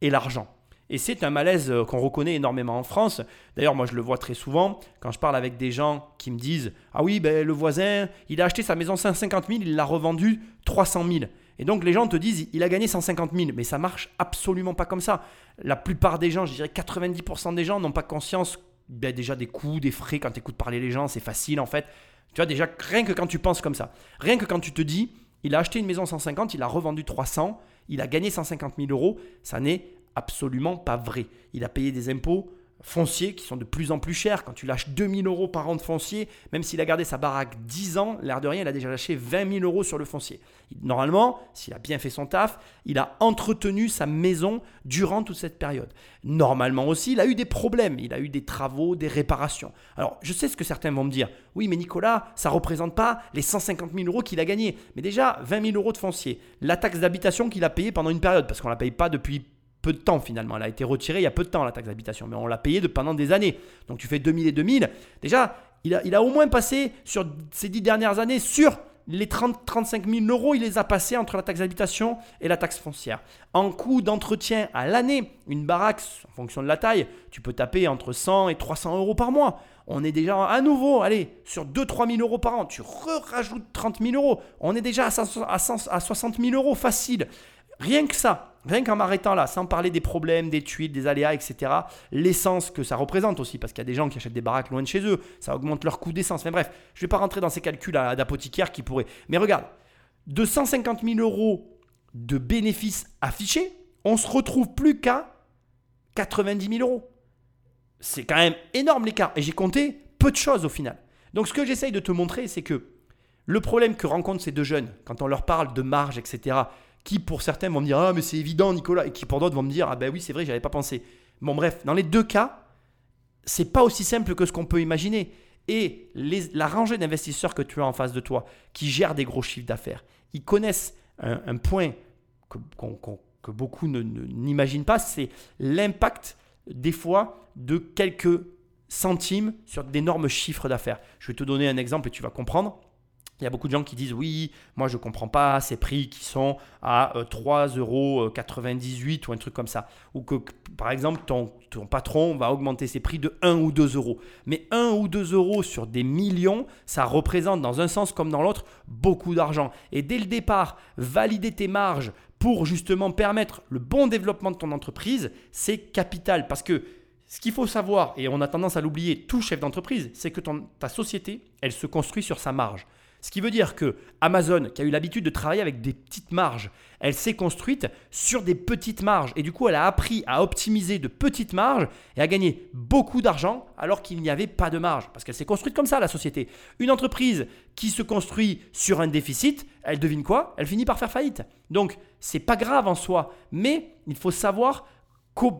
et l'argent. Et c'est un malaise euh, qu'on reconnaît énormément en France. D'ailleurs, moi, je le vois très souvent quand je parle avec des gens qui me disent Ah oui, ben, le voisin, il a acheté sa maison 150 000, il l'a revendue 300 000. Et donc, les gens te disent Il a gagné 150 000. Mais ça marche absolument pas comme ça. La plupart des gens, je dirais 90% des gens, n'ont pas conscience ben, déjà des coûts, des frais. Quand tu écoutes parler les gens, c'est facile en fait. Tu vois, déjà, rien que quand tu penses comme ça, rien que quand tu te dis Il a acheté une maison 150, il a revendu 300, il a gagné 150 000 euros, ça n'est absolument pas vrai. Il a payé des impôts fonciers qui sont de plus en plus chers. Quand tu lâches 2000 euros par an de foncier, même s'il a gardé sa baraque 10 ans, l'air de rien, il a déjà lâché 20 000 euros sur le foncier. Normalement, s'il a bien fait son taf, il a entretenu sa maison durant toute cette période. Normalement aussi, il a eu des problèmes, il a eu des travaux, des réparations. Alors, je sais ce que certains vont me dire. Oui, mais Nicolas, ça ne représente pas les 150 000 euros qu'il a gagnés. Mais déjà, 20 000 euros de foncier, la taxe d'habitation qu'il a payée pendant une période, parce qu'on ne la paye pas depuis peu de temps finalement. Elle a été retirée il y a peu de temps, la taxe d'habitation, mais on l'a payée pendant des années. Donc tu fais 2000 et 2000. Déjà, Il a, au moins passé sur ces dix dernières années sur les 30-35 000 euros, il les a passés entre la taxe d'habitation et la taxe foncière. En coût d'entretien à l'année, une baraque, en fonction de la taille, tu peux taper entre 100 et 300 euros par mois. On est déjà à nouveau, allez, sur 2-3 000 euros par an. Tu rajoutes 30 000 euros. On est déjà à, 100 à 100 à 60 000 euros facile. Rien que ça, rien qu'en m'arrêtant là, sans parler des problèmes, des tuiles, des aléas, etc., l'essence que ça représente aussi, parce qu'il y a des gens qui achètent des baraques loin de chez eux, ça augmente leur coût d'essence. Mais bref, je ne vais pas rentrer dans ces calculs d'apothicaire qui pourraient. Mais regarde, de 150 000 euros de bénéfices affichés, on se retrouve plus qu'à 90 000 euros. C'est quand même énorme l'écart. Et j'ai compté peu de choses au final. Donc ce que j'essaye de te montrer, c'est que le problème que rencontrent ces deux jeunes, quand on leur parle de marge, etc., qui pour certains vont me dire Ah, mais c'est évident, Nicolas, et qui pour d'autres vont me dire Ah, ben oui, c'est vrai, j'avais pas pensé. Bon, bref, dans les deux cas, c'est pas aussi simple que ce qu'on peut imaginer. Et la rangée d'investisseurs que tu as en face de toi, qui gèrent des gros chiffres d'affaires, ils connaissent un, point que, que beaucoup ne- ne- n'imaginent pas, c'est l'impact des fois de quelques centimes sur d'énormes chiffres d'affaires. Je vais te donner un exemple et tu vas comprendre. Il y a beaucoup de gens qui disent oui, moi je ne comprends pas ces prix qui sont à euh, 3,98 euros ou un truc comme ça. Ou que par exemple ton, ton patron va augmenter ses prix de 1 ou 2 euros. Mais 1 ou 2 euros sur des millions, ça représente dans un sens comme dans l'autre beaucoup d'argent. Et dès le départ, valider tes marges pour justement permettre le bon développement de ton entreprise, c'est capital. Parce que ce qu'il faut savoir, et on a tendance à l'oublier, tout chef d'entreprise, c'est que ton- ta société, elle se construit sur sa marge. Ce qui veut dire que Amazon, qui a eu l'habitude de travailler avec des petites marges, elle s'est construite sur des petites marges. Et du coup, elle a appris à optimiser de petites marges et à gagner beaucoup d'argent alors qu'il n'y avait pas de marge. Parce qu'elle s'est construite comme ça, la société. Une entreprise qui se construit sur un déficit, elle devine quoi? Elle finit par faire faillite. Donc, c'est pas grave en soi. Mais il faut savoir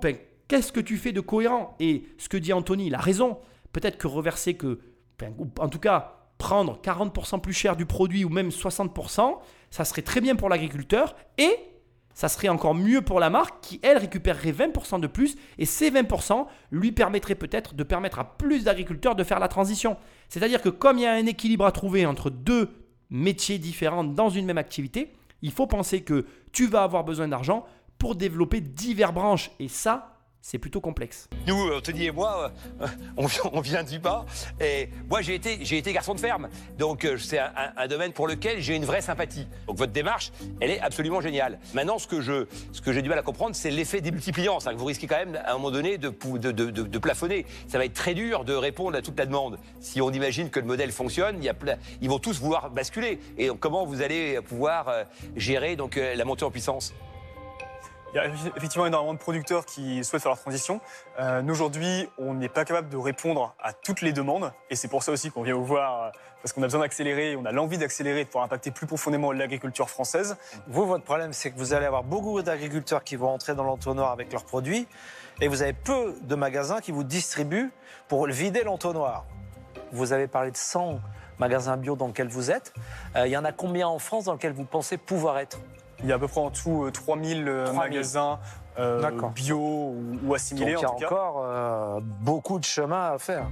ben, qu'est-ce que tu fais de cohérent? Et ce que dit Anthony, il a raison. Peut-être que reverser que, ben, en tout cas, prendre 40% plus cher du produit ou même 60%, ça serait très bien pour l'agriculteur et ça serait encore mieux pour la marque qui, elle, récupérerait 20% de plus et ces 20% lui permettraient peut-être de permettre à plus d'agriculteurs de faire la transition. C'est-à-dire que comme il y a un équilibre à trouver entre deux métiers différents dans une même activité, il faut penser que tu vas avoir besoin d'argent pour développer divers branches et ça, c'est plutôt complexe. Nous, Anthony et moi, euh, on, vient- du bas. Et moi, j'ai été, garçon de ferme. Donc, euh, c'est un, domaine pour lequel j'ai une vraie sympathie. Donc, votre démarche, elle est absolument géniale. Maintenant, ce que, j'ai du mal à comprendre, c'est l'effet démultipliant. C'est-à-dire que vous risquez quand même, à un moment donné, de, plafonner. Ça va être très dur de répondre à toute la demande. Si on imagine que le modèle fonctionne, ils vont tous vouloir basculer. Et donc, comment vous allez pouvoir euh, gérer euh, la montée en puissance? Il y a effectivement énormément de producteurs qui souhaitent faire leur transition. Euh, aujourd'hui, on n'est pas capable de répondre à toutes les demandes. Et c'est pour ça aussi qu'on vient vous voir, euh, parce qu'on a besoin d'accélérer, on a l'envie d'accélérer, pouvoir impacter plus profondément l'agriculture française. Vous, votre problème, c'est que vous allez avoir beaucoup d'agriculteurs qui vont entrer dans l'entonnoir avec leurs produits et vous avez peu de magasins qui vous distribuent pour vider l'entonnoir. Vous avez parlé de 100 magasins bio dans lesquels vous êtes. Euh, il y en a combien en France dans lesquels vous pensez pouvoir être? Il y a à peu près en tout euh, 3000 euh, 3000. magasins euh, bio ou, ou assimilés Donc il y a en tout cas. encore euh, beaucoup de chemin à faire.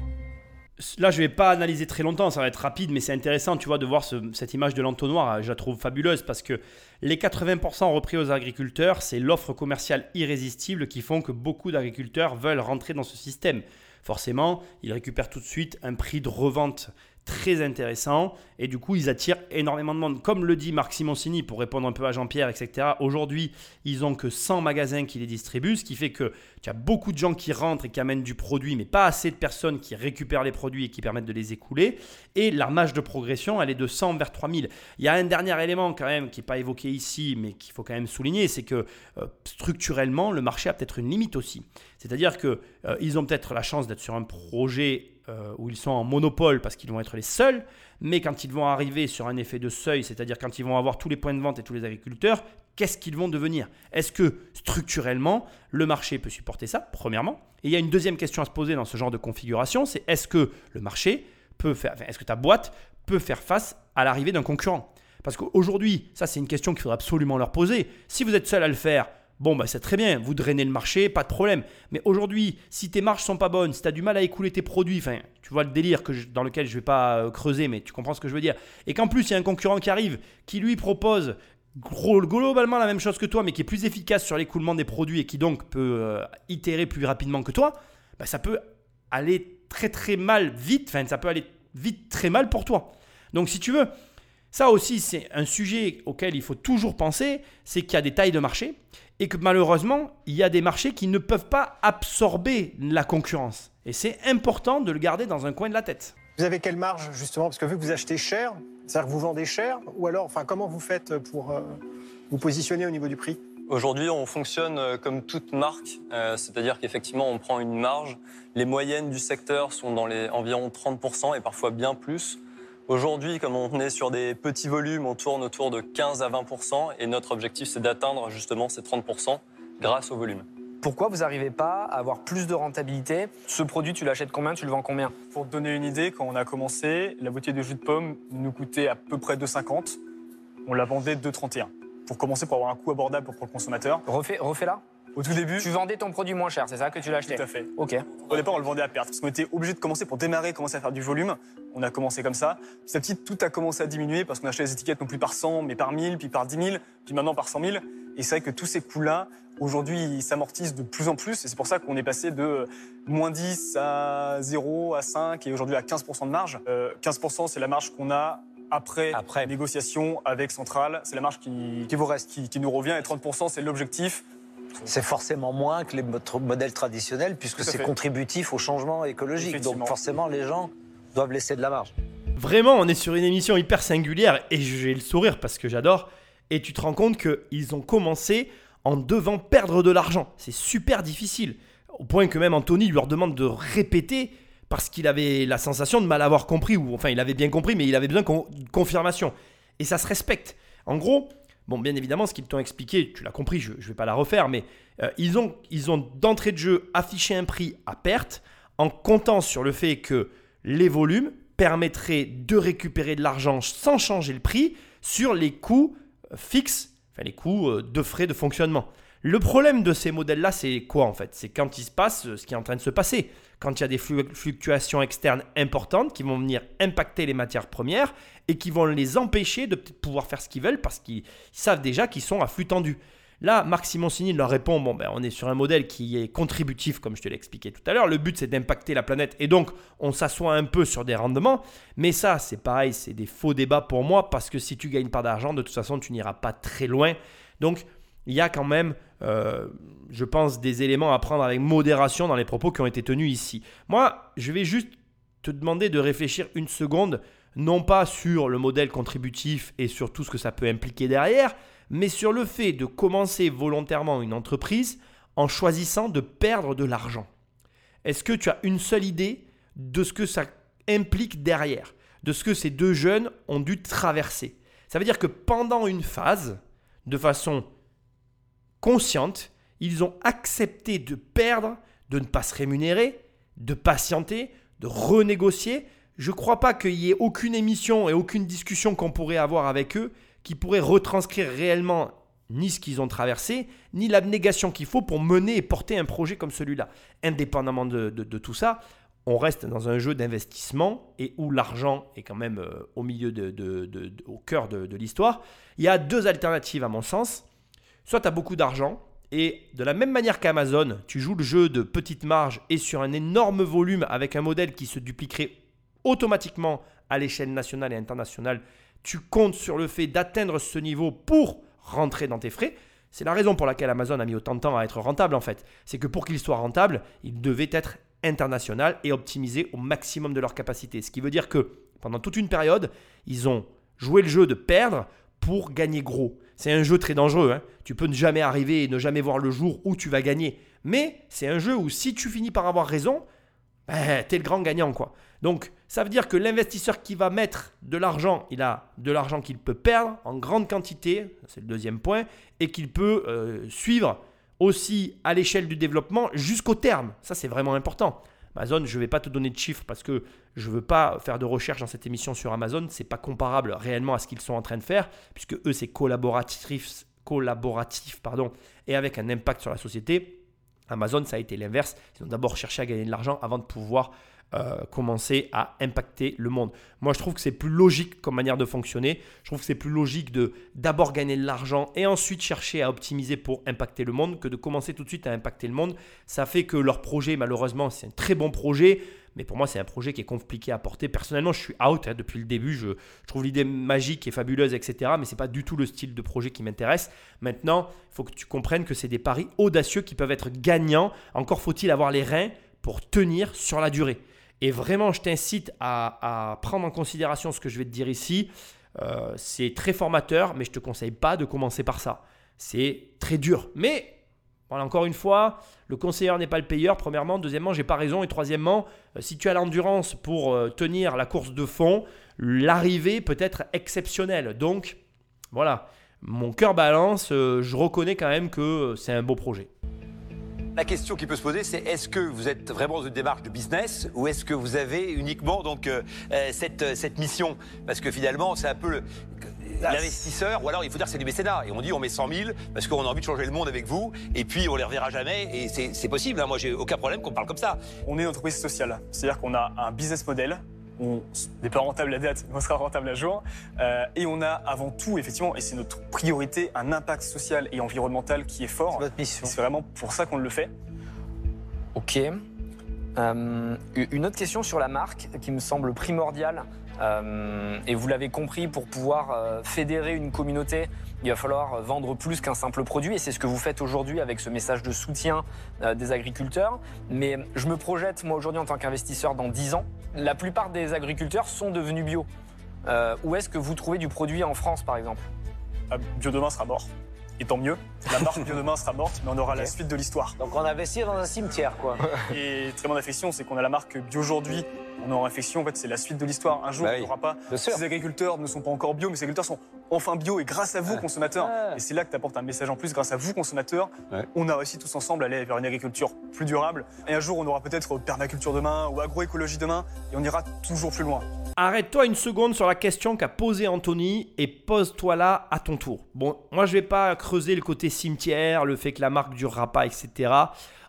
Là, je vais pas analyser très longtemps, ça va être rapide, mais c'est intéressant, tu vois, de voir ce- cette image de l'entonnoir. Je la trouve fabuleuse parce que les 80% repris aux agriculteurs, c'est l'offre commerciale irrésistible qui font que beaucoup d'agriculteurs veulent rentrer dans ce système. Forcément, ils récupèrent tout de suite un prix de revente très intéressant et du coup ils attirent énormément de monde. Comme le dit Marc Simoncini pour répondre un peu à Jean-Pierre, etc. Aujourd'hui ils ont que 100 magasins qui les distribuent, ce qui fait que tu as beaucoup de gens qui rentrent et qui amènent du produit, mais pas assez de personnes qui récupèrent les produits et qui permettent de les écouler. Et la marge de progression, elle est de 100 vers 3000. Il y a un dernier élément quand même qui n'est pas évoqué ici, mais qu'il faut quand même souligner, c'est que euh, structurellement, le marché a peut-être une limite aussi. C'est-à-dire qu'ils ont peut-être la chance d'être sur un projet euh, où ils sont en monopole parce qu'ils vont être les seuls, mais quand ils vont arriver sur un effet de seuil, c'est-à-dire quand ils vont avoir tous les points de vente et tous les agriculteurs, qu'est-ce qu'ils vont devenir? Est-ce que structurellement, le marché peut supporter ça, premièrement. Et il y a une deuxième question à se poser dans ce genre de configuration, c'est est-ce que le marché peut faire, est-ce que ta boîte peut faire face à l'arrivée d'un concurrent? Parce qu'aujourd'hui, ça c'est une question qu'il faudra absolument leur poser. Si vous êtes seul à le faire, Bon, bah, c'est très bien, vous drainez le marché, pas de problème. Mais aujourd'hui, si tes marges sont pas bonnes, si tu as du mal à écouler tes produits, enfin, tu vois le délire dans lequel je vais pas euh, creuser, mais tu comprends ce que je veux dire. Et qu'en plus, il y a un concurrent qui arrive, qui lui propose globalement la même chose que toi, mais qui est plus efficace sur l'écoulement des produits et qui donc peut euh, itérer plus rapidement que toi, bah, ça peut aller très très mal vite, enfin, ça peut aller vite très mal pour toi. Donc, si tu veux, ça aussi, c'est un sujet auquel il faut toujours penser, c'est qu'il y a des tailles de marché et que malheureusement, il y a des marchés qui ne peuvent pas absorber la concurrence. Et c'est important de le garder dans un coin de la tête. Vous avez quelle marge justement? Parce que vu que vous achetez cher, c'est-à-dire que vous vendez cher, ou alors, enfin, comment vous faites pour euh, vous positionner au niveau du prix? Aujourd'hui, on fonctionne euh, comme toute marque, euh, c'est-à-dire qu'effectivement, on prend une marge. Les moyennes du secteur sont dans les environ 30% et parfois bien plus. Aujourd'hui, comme on est sur des petits volumes, on tourne autour de 15 à 20% et notre objectif, c'est d'atteindre justement ces 30% grâce au volume. Pourquoi vous n'arrivez pas à avoir plus de rentabilité? Ce produit, tu l'achètes combien? Tu le vends combien? Pour te donner une idée, quand on a commencé, la bouteille de jus de pomme nous coûtait à peu près 2,50. On la vendait 2,31. Pour commencer, pour avoir un coût abordable pour le consommateur. Refais, refais-la. Au tout début, Tu vendais ton produit moins cher, c'est ça que tu acheté tout à fait. Ok. Au départ, on le vendait à perte parce qu'on était obligé de commencer pour démarrer, commencer à faire du volume. On a commencé comme ça. Petit à petit, tout a commencé à diminuer parce qu'on achetait les étiquettes non plus par 100, mais par 1000, puis par 10 000, puis maintenant par 100 000. Et c'est vrai que tous ces coûts-là, aujourd'hui, ils s'amortissent de plus en plus. Et c'est pour ça qu'on est passé de moins 10 à 0, à 5 et aujourd'hui à 15% de marge. Euh, 15%, c'est la marge qu'on a après, Après. négociation avec Centrale. C'est la marge qui, qui vous reste, qui, qui nous revient. Et 30%, c'est l'objectif. C'est forcément moins que les mo- modèles traditionnels puisque c'est contributif au changement écologique. Donc forcément, les gens doivent laisser de la marge. Vraiment, on est sur une émission hyper singulière et j'ai le sourire parce que j'adore. Et tu te rends compte qu'ils ont commencé en devant perdre de l'argent. C'est super difficile. Au point que même Anthony leur demande de répéter parce qu'il avait la sensation de mal avoir compris. Ou enfin, il avait bien compris, mais il avait besoin con- de confirmation. Et ça se respecte. En gros, bon, bien évidemment, ce qu'ils t'ont expliqué, tu l'as compris, je ne vais pas la refaire, mais euh, ils ont, ils ont d'entrée de jeu affiché un prix à perte en comptant sur le fait que les volumes permettraient de récupérer de l'argent sans changer le prix sur les coûts euh, fixes, enfin les coûts euh, de frais de fonctionnement. Le problème de ces modèles-là, c'est quoi en fait? C'est quand il se passe euh, ce qui est en train de se passer. Quand il y a des flu- fluctuations externes importantes qui vont venir impacter les matières premières et qui vont les empêcher de pouvoir faire ce qu'ils veulent parce qu'ils savent déjà qu'ils sont à flux tendu. Là, Marc Simoncini leur répond bon, ben, on est sur un modèle qui est contributif, comme je te l'ai expliqué tout à l'heure. Le but, c'est d'impacter la planète et donc on s'assoit un peu sur des rendements. Mais ça, c'est pareil, c'est des faux débats pour moi parce que si tu gagnes pas d'argent, de toute façon, tu n'iras pas très loin. Donc, il y a quand même, euh, je pense, des éléments à prendre avec modération dans les propos qui ont été tenus ici. Moi, je vais juste te demander de réfléchir une seconde, non pas sur le modèle contributif et sur tout ce que ça peut impliquer derrière, mais sur le fait de commencer volontairement une entreprise en choisissant de perdre de l'argent. Est-ce que tu as une seule idée de ce que ça implique derrière, de ce que ces deux jeunes ont dû traverser? Ça veut dire que pendant une phase, de façon consciente, ils ont accepté de perdre, de ne pas se rémunérer, de patienter, de renégocier. Je ne crois pas qu'il y ait aucune émission et aucune discussion qu'on pourrait avoir avec eux qui pourrait retranscrire réellement ni ce qu'ils ont traversé, ni l'abnégation qu'il faut pour mener et porter un projet comme celui-là. Indépendamment de, de- tout ça, on reste dans un jeu d'investissement et où l'argent est quand même euh, au milieu, de, au cœur de l'histoire. Il y a deux alternatives à mon sens. Soit tu as beaucoup d'argent et de la même manière qu'Amazon, tu joues le jeu de petite marge et sur un énorme volume avec un modèle qui se dupliquerait automatiquement à l'échelle nationale et internationale, tu comptes sur le fait d'atteindre ce niveau pour rentrer dans tes frais. C'est la raison pour laquelle Amazon a mis autant de temps à être rentable en fait. C'est que pour qu'il soit rentable, il devait être international et optimisé au maximum de leur capacité. Ce qui veut dire que pendant toute une période, ils ont joué le jeu de perdre pour gagner gros. C'est un jeu très dangereux. hein. Tu peux ne jamais arriver et ne jamais voir le jour où tu vas gagner. Mais c'est un jeu où si tu finis par avoir raison, ben, t'es le grand gagnant quoi. Donc ça veut dire que l'investisseur qui va mettre de l'argent, il a de l'argent qu'il peut perdre en grande quantité, c'est le deuxième point, et qu'il peut euh, suivre aussi à l'échelle du développement jusqu'au terme. Ça c'est vraiment important. Amazon, je ne vais pas te donner de chiffres parce que je ne veux pas faire de recherche dans cette émission sur Amazon. C'est pas comparable réellement à ce qu'ils sont en train de faire, puisque eux, c'est collaboratif, et avec un impact sur la société. Amazon, ça a été l'inverse. Ils ont d'abord cherché à gagner de l'argent avant de pouvoir euh, commencer à impacter le monde. Moi, je trouve que c'est plus logique comme manière de fonctionner. Je trouve que c'est plus logique de d'abord gagner de l'argent et ensuite chercher à optimiser pour impacter le monde que de commencer tout de suite à impacter le monde. Ça fait que leur projet, malheureusement, c'est un très bon projet. Mais pour moi, c'est un projet qui est compliqué à porter. Personnellement, je suis out hein, depuis le début. Je, je trouve l'idée magique et fabuleuse, etc. Mais ce n'est pas du tout le style de projet qui m'intéresse. Maintenant, il faut que tu comprennes que c'est des paris audacieux qui peuvent être gagnants. Encore faut-il avoir les reins pour tenir sur la durée. Et vraiment, je t'incite à, prendre en considération ce que je vais te dire ici. Euh, c'est très formateur, mais je ne te conseille pas de commencer par ça. C'est très dur. Mais, voilà, encore une fois, le conseiller n'est pas le payeur, premièrement. Deuxièmement, j'ai pas raison. Et troisièmement, euh, si tu as l'endurance pour euh, tenir la course de fond, l'arrivée peut être exceptionnelle. Donc, voilà, mon cœur balance. je reconnais quand même que c'est un beau projet. La question qui peut se poser, c'est est-ce que vous êtes vraiment dans une démarche de business ou est-ce que vous avez uniquement donc euh, euh, cette, euh, cette mission? Parce que finalement, c'est un peu l'investisseur, ou alors il faut dire que c'est du mécénat. Et on dit on met 100 000 parce qu'on a envie de changer le monde avec vous, et puis on les reverra jamais, et c'est possible. Hein. Moi, j'ai aucun problème qu'on parle comme ça. On est une entreprise sociale, c'est-à-dire qu'on a un business model on n'est pas rentable à date, mais on sera rentable à jour. Euh, et on a avant tout, effectivement, et c'est notre priorité, un impact social et environnemental qui est fort. C'est votre mission. C'est vraiment pour ça qu'on le fait. Ok. Euh, une autre question sur la marque qui me semble primordiale, euh, et vous l'avez compris, pour pouvoir fédérer une communauté, il va falloir vendre plus qu'un simple produit et c'est ce que vous faites aujourd'hui avec ce message de soutien euh, des agriculteurs. Mais je me projette, moi aujourd'hui en tant qu'investisseur, dans 10 ans, la plupart des agriculteurs sont devenus bio. Euh, où est-ce que vous trouvez du produit en France par exemple? Ah, Bio demain sera mort. Et tant mieux. La marque Bio demain sera morte, mais on aura la suite de l'histoire. Donc on investit dans un cimetière, quoi. Et très bonne affection, c'est qu'on a la marque Bio aujourd'hui on est en réflexion. En fait, c'est la suite de l'histoire. Un jour, bah il n'y aura pas. Ces agriculteurs ne sont pas encore bio, mais ces agriculteurs sont enfin bio. Et grâce à vous, consommateurs, et c'est là que tu apportes un message en plus, grâce à vous, consommateurs, on a réussi tous ensemble à aller vers une agriculture plus durable. Et un jour, on aura peut-être permaculture demain ou agroécologie demain, et on ira toujours plus loin. Arrête-toi une seconde sur la question qu'a posée Anthony et pose-toi là à ton tour. Bon, moi je vais pas creuser le côté cimetière, le fait que la marque durera pas, etc.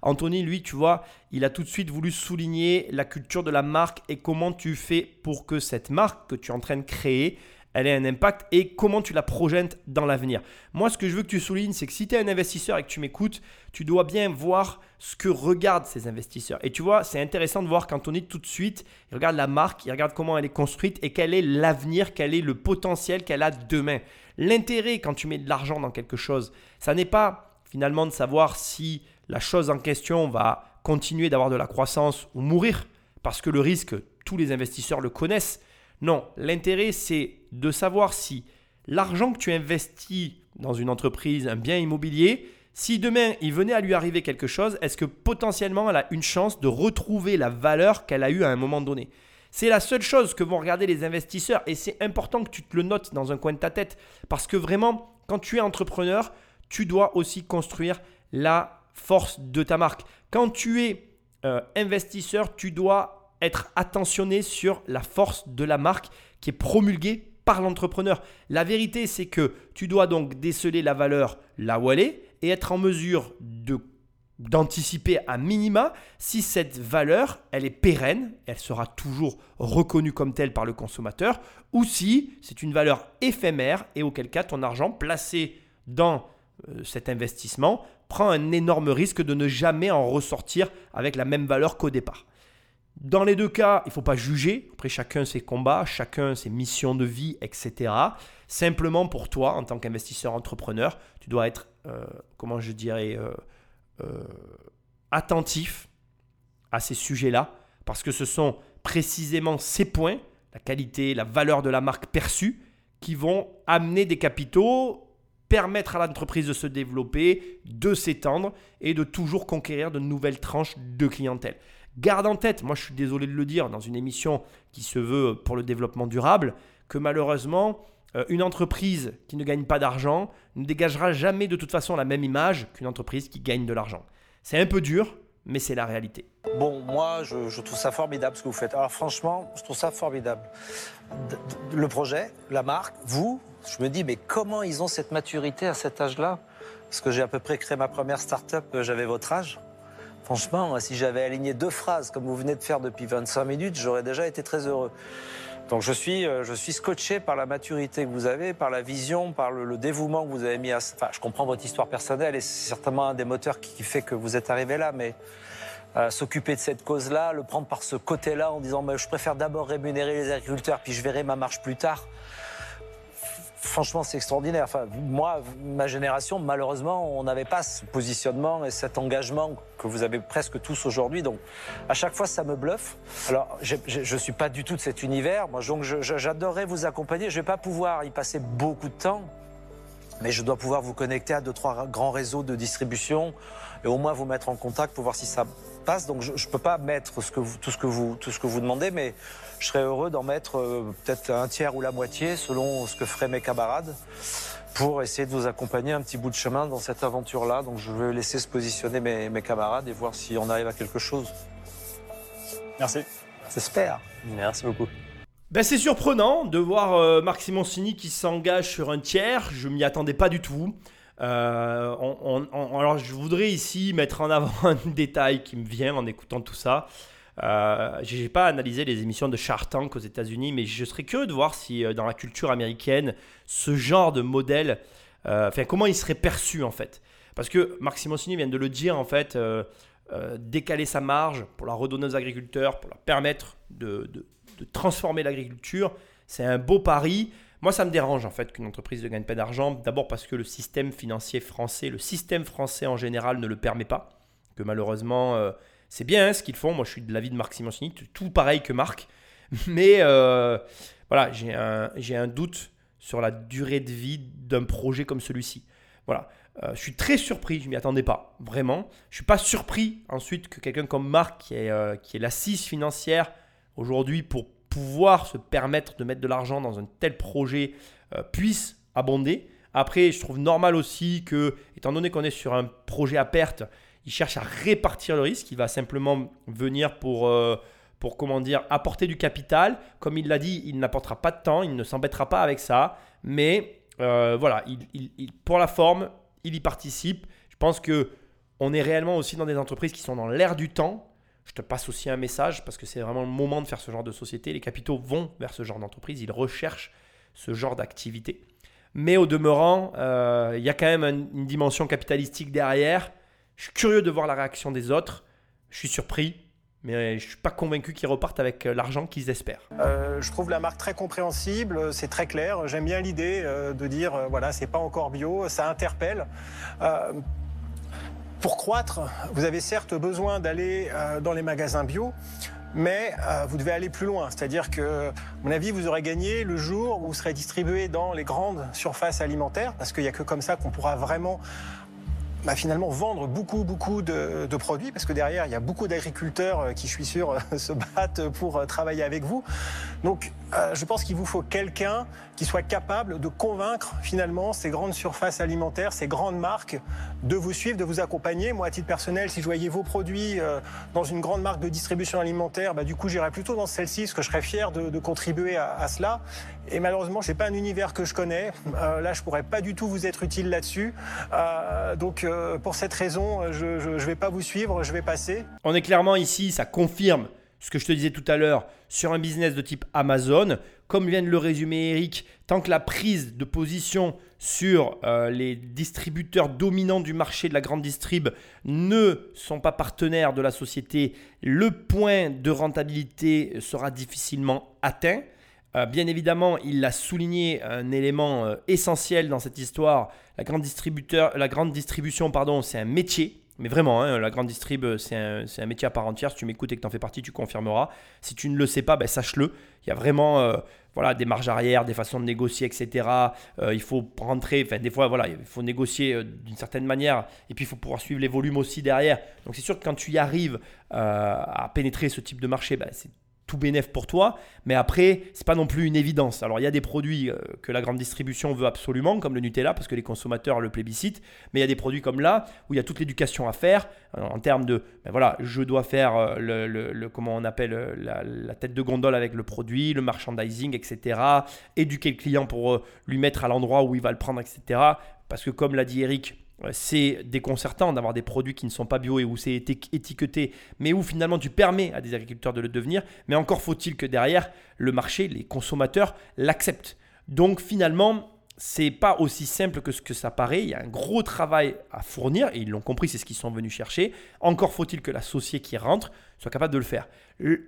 Anthony, lui, tu vois, il a tout de suite voulu souligner la culture de la marque et comment tu fais pour que cette marque que tu es en train de créer, elle ait un impact et comment tu la projettes dans l'avenir. Moi, ce que je veux que tu soulignes, c'est que si tu es un investisseur et que tu m'écoutes, tu dois bien voir ce que regardent ces investisseurs. Et tu vois, c'est intéressant de voir qu'Anthony, tout de suite, il regarde la marque, il regarde comment elle est construite et quel est l'avenir, quel est le potentiel qu'elle a demain. L'intérêt quand tu mets de l'argent dans quelque chose, ça n'est pas finalement de savoir si la chose en question va continuer d'avoir de la croissance ou mourir, parce que le risque, tous les investisseurs le connaissent. Non, l'intérêt, c'est de savoir si l'argent que tu investis dans une entreprise, un bien immobilier, si demain il venait à lui arriver quelque chose, est-ce que potentiellement elle a une chance de retrouver la valeur qu'elle a eue à un moment donné? C'est la seule chose que vont regarder les investisseurs et c'est important que tu te le notes dans un coin de ta tête parce que vraiment, quand tu es entrepreneur, tu dois aussi construire la force de ta marque. Quand tu es euh, investisseur, tu dois être attentionné sur la force de la marque qui est promulguée par l'entrepreneur. La vérité, c'est que tu dois donc déceler la valeur là où elle est et être en mesure de d'anticiper à minima si cette valeur, elle est pérenne, elle sera toujours reconnue comme telle par le consommateur, ou si c'est une valeur éphémère et auquel cas ton argent placé dans euh, cet investissement prend un énorme risque de ne jamais en ressortir avec la même valeur qu'au départ. Dans les deux cas, il ne faut pas juger. Après, chacun ses combats, chacun ses missions de vie, etc. Simplement pour toi, en tant qu'investisseur entrepreneur, tu dois être, euh, je dirais, euh, euh, attentif à ces sujets-là, parce que ce sont précisément ces points, la qualité, la valeur de la marque perçue, qui vont amener des capitaux permettre à l'entreprise de se développer, de s'étendre et de toujours conquérir de nouvelles tranches de clientèle. Garde en tête, moi je suis désolé de le dire, dans une émission qui se veut pour le développement durable, que malheureusement, euh, une entreprise qui ne gagne pas d'argent ne dégagera jamais de toute façon la même image qu'une entreprise qui gagne de l'argent. C'est un peu dur, mais c'est la réalité. Bon, moi, je, trouve ça formidable ce que vous faites. Alors franchement, je trouve ça formidable. Le projet, la marque, vous, je me dis, mais comment ils ont cette maturité à cet âge-là? Parce que j'ai à peu près créé ma première start-up, euh, j'avais votre âge. Franchement, si j'avais aligné deux phrases comme vous venez de faire depuis 25 minutes, j'aurais déjà été très heureux. Donc je suis, euh, je suis scotché par la maturité que vous avez, par la vision, par le, dévouement que vous avez mis à... Enfin, je comprends votre histoire personnelle et c'est certainement un des moteurs qui, qui fait que vous êtes arrivé là, mais euh, s'occuper de cette cause-là, le prendre par ce côté-là en disant bah, je préfère d'abord rémunérer les agriculteurs, puis je verrai ma marche plus tard. Franchement, c'est extraordinaire. Enfin, moi, ma génération, malheureusement, on n'avait pas ce positionnement et cet engagement que vous avez presque tous aujourd'hui. Donc, à chaque fois, ça me bluffe. Alors, je ne suis pas du tout de cet univers. Moi, donc, j'adorerais vous accompagner. Je ne vais pas pouvoir y passer beaucoup de temps, mais je dois pouvoir vous connecter à deux, trois grands réseaux de distribution et au moins vous mettre en contact pour voir si ça passe. Donc, je ne peux pas mettre ce que vous- tout, ce que vous, tout ce que vous demandez, mais je serais heureux d'en mettre euh, peut-être un tiers ou la moitié selon ce que feraient mes camarades pour essayer de vous accompagner un petit bout de chemin dans cette aventure-là. Donc, je vais laisser se positionner mes, mes camarades et voir si on arrive à quelque chose. Merci. J'espère. Merci beaucoup. Ben, c'est surprenant de voir euh, Marc Simoncini qui s'engage sur un tiers. Je m'y attendais pas du tout. Euh, alors, je voudrais ici mettre en avant un détail qui me vient en écoutant tout ça. Euh, je n'ai pas analysé les émissions de Shark Tank aux États-Unis, mais je serais curieux de voir si euh, dans la culture américaine, ce genre de modèle, comment il serait perçu en fait. Parce que Marc Simoncini vient de le dire en fait, décaler sa marge pour la redonner aux agriculteurs, pour leur permettre de transformer l'agriculture, c'est un beau pari. Moi, ça me dérange en fait qu'une entreprise ne gagne pas d'argent. D'abord parce que le système financier français, le système français en général ne le permet pas. Que malheureusement, euh, c'est bien hein, ce qu'ils font. Moi, je suis de l'avis de Marc Simoncini, tout pareil que Marc. Mais euh, voilà, j'ai un, doute sur la durée de vie d'un projet comme celui-ci. Voilà. Euh, je suis très surpris, je m'y attendais pas, vraiment. Je suis pas surpris ensuite que quelqu'un comme Marc, qui est, qui est l'assise financière aujourd'hui pour pouvoir se permettre de mettre de l'argent dans un tel projet, euh, puisse abonder. Après, je trouve normal aussi que, étant donné qu'on est sur un projet à perte, il cherche à répartir le risque. Il va simplement venir pour, euh, pour comment dire, apporter du capital. Comme il l'a dit, il n'apportera pas de temps, il ne s'embêtera pas avec ça. Mais euh, voilà, il- pour la forme, il y participe. Je pense que on est réellement aussi dans des entreprises qui sont dans l'air du temps. Je te passe aussi un message parce que c'est vraiment le moment de faire ce genre de société. Les capitaux vont vers ce genre d'entreprise, ils recherchent ce genre d'activité. Mais au demeurant, euh, il y a quand même un- une dimension capitalistique derrière. Je suis curieux de voir la réaction des autres. Je suis surpris, mais je suis pas convaincu qu'ils repartent avec euh, l'argent qu'ils espèrent. Euh, je trouve la marque très compréhensible, c'est très clair. J'aime bien l'idée de dire, voilà, c'est pas encore bio, ça interpelle. Pour croître, vous avez certes besoin d'aller euh, dans les magasins bio, mais euh, vous devez aller plus loin. C'est-à-dire que, à mon avis, vous aurez gagné le jour où vous serez distribué dans les grandes surfaces alimentaires, parce qu'il n'y a que comme ça qu'on pourra vraiment bah, finalement vendre beaucoup beaucoup de, produits parce que derrière il y a beaucoup d'agriculteurs euh, qui je suis sûr se battent pour travailler avec vous. Donc euh, je pense qu'il vous faut quelqu'un qui soit capable de convaincre finalement ces grandes surfaces alimentaires, ces grandes marques de vous suivre, de vous accompagner. Moi à titre personnel, si je voyais vos produits euh, dans une grande marque de distribution alimentaire, bah, du coup j'irais plutôt dans celle-ci parce que je serais fier de, de contribuer à, à cela. Et malheureusement, c'est pas un univers que je connais. Euh, là, je pourrais pas du tout vous être utile là-dessus. Euh, donc, euh, pour cette raison, je, je vais pas vous suivre, je vais passer. On est clairement ici, ça confirme ce que je te disais tout à l'heure sur un business de type Amazon. Comme vient de le résumer Eric, tant que la prise de position sur euh, les distributeurs dominants du marché de la grande distrib ne sont pas partenaires de la société, le point de rentabilité sera difficilement atteint. Euh, bien évidemment, il l'a souligné, un élément euh, essentiel dans cette histoire, la grande, distribution, c'est un métier. Mais vraiment, hein, la grande distrib, c'est un, c'est un métier à part entière. Si tu m'écoutes et que tu en fais partie, tu confirmeras. Si tu ne le sais pas, ben, sache-le. Il y a vraiment euh, voilà, des marges arrière, des façons de négocier, etc. Euh, il faut rentrer, des fois, voilà, il faut négocier euh, d'une certaine manière. Et puis, il faut pouvoir suivre les volumes aussi derrière. Donc, c'est sûr que quand tu y arrives euh, à pénétrer ce type de marché, ben, c'est tout bénéf pour toi, mais après, c'est pas non plus une évidence. Alors, il y a des produits euh, que la grande distribution veut absolument, comme le Nutella, parce que les consommateurs le plébiscitent, mais il y a des produits comme là, où il y a toute l'éducation à faire, euh, en termes de, ben voilà, je dois faire euh, le, comment on appelle, la, la tête de gondole avec le produit, le merchandising, etc. Éduquer le client pour lui mettre à l'endroit où il va le prendre, etc. Parce que comme l'a dit Eric, c'est déconcertant d'avoir des produits qui ne sont pas bio et où c'est éti- étiqueté, mais où finalement tu permets à des agriculteurs de le devenir. Mais encore faut-il que derrière, le marché, les consommateurs l'acceptent. Donc finalement, c'est pas aussi simple que ce que ça paraît. Il y a un gros travail à fournir et ils l'ont compris, c'est ce qu'ils sont venus chercher. Encore faut-il que l'associé qui rentre soit capable de le faire.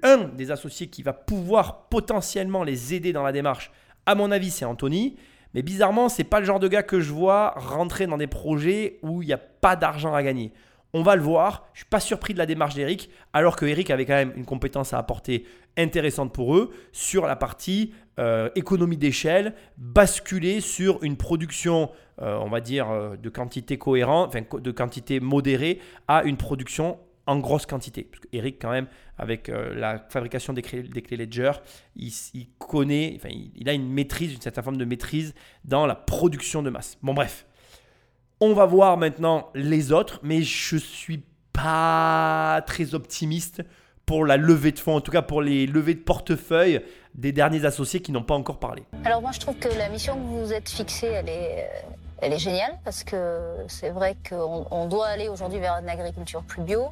Un des associés qui va pouvoir potentiellement les aider dans la démarche, à mon avis, c'est Anthony. Mais bizarrement, c'est pas le genre de gars que je vois rentrer dans des projets où il n'y a pas d'argent à gagner. On va le voir. Je suis pas surpris de la démarche d'Eric, alors que Eric avait quand même une compétence à apporter intéressante pour eux sur la partie euh, économie d'échelle, basculer sur une production, euh, on va dire, euh, de quantité cohérente, enfin de quantité modérée, à une production en grosse quantité. Parce Eric, quand même, avec euh, la fabrication des clés, Ledger, il, connaît, enfin, il, a une maîtrise, une certaine forme de maîtrise dans la production de masse. Bon, bref. On va voir maintenant les autres, mais je suis pas très optimiste pour la levée de fonds, en tout cas pour les levées de portefeuille des derniers associés qui n'ont pas encore parlé. Alors moi je trouve que la mission que vous vous êtes fixée, elle est, elle est géniale parce que c'est vrai qu'on on doit aller aujourd'hui vers une agriculture plus bio,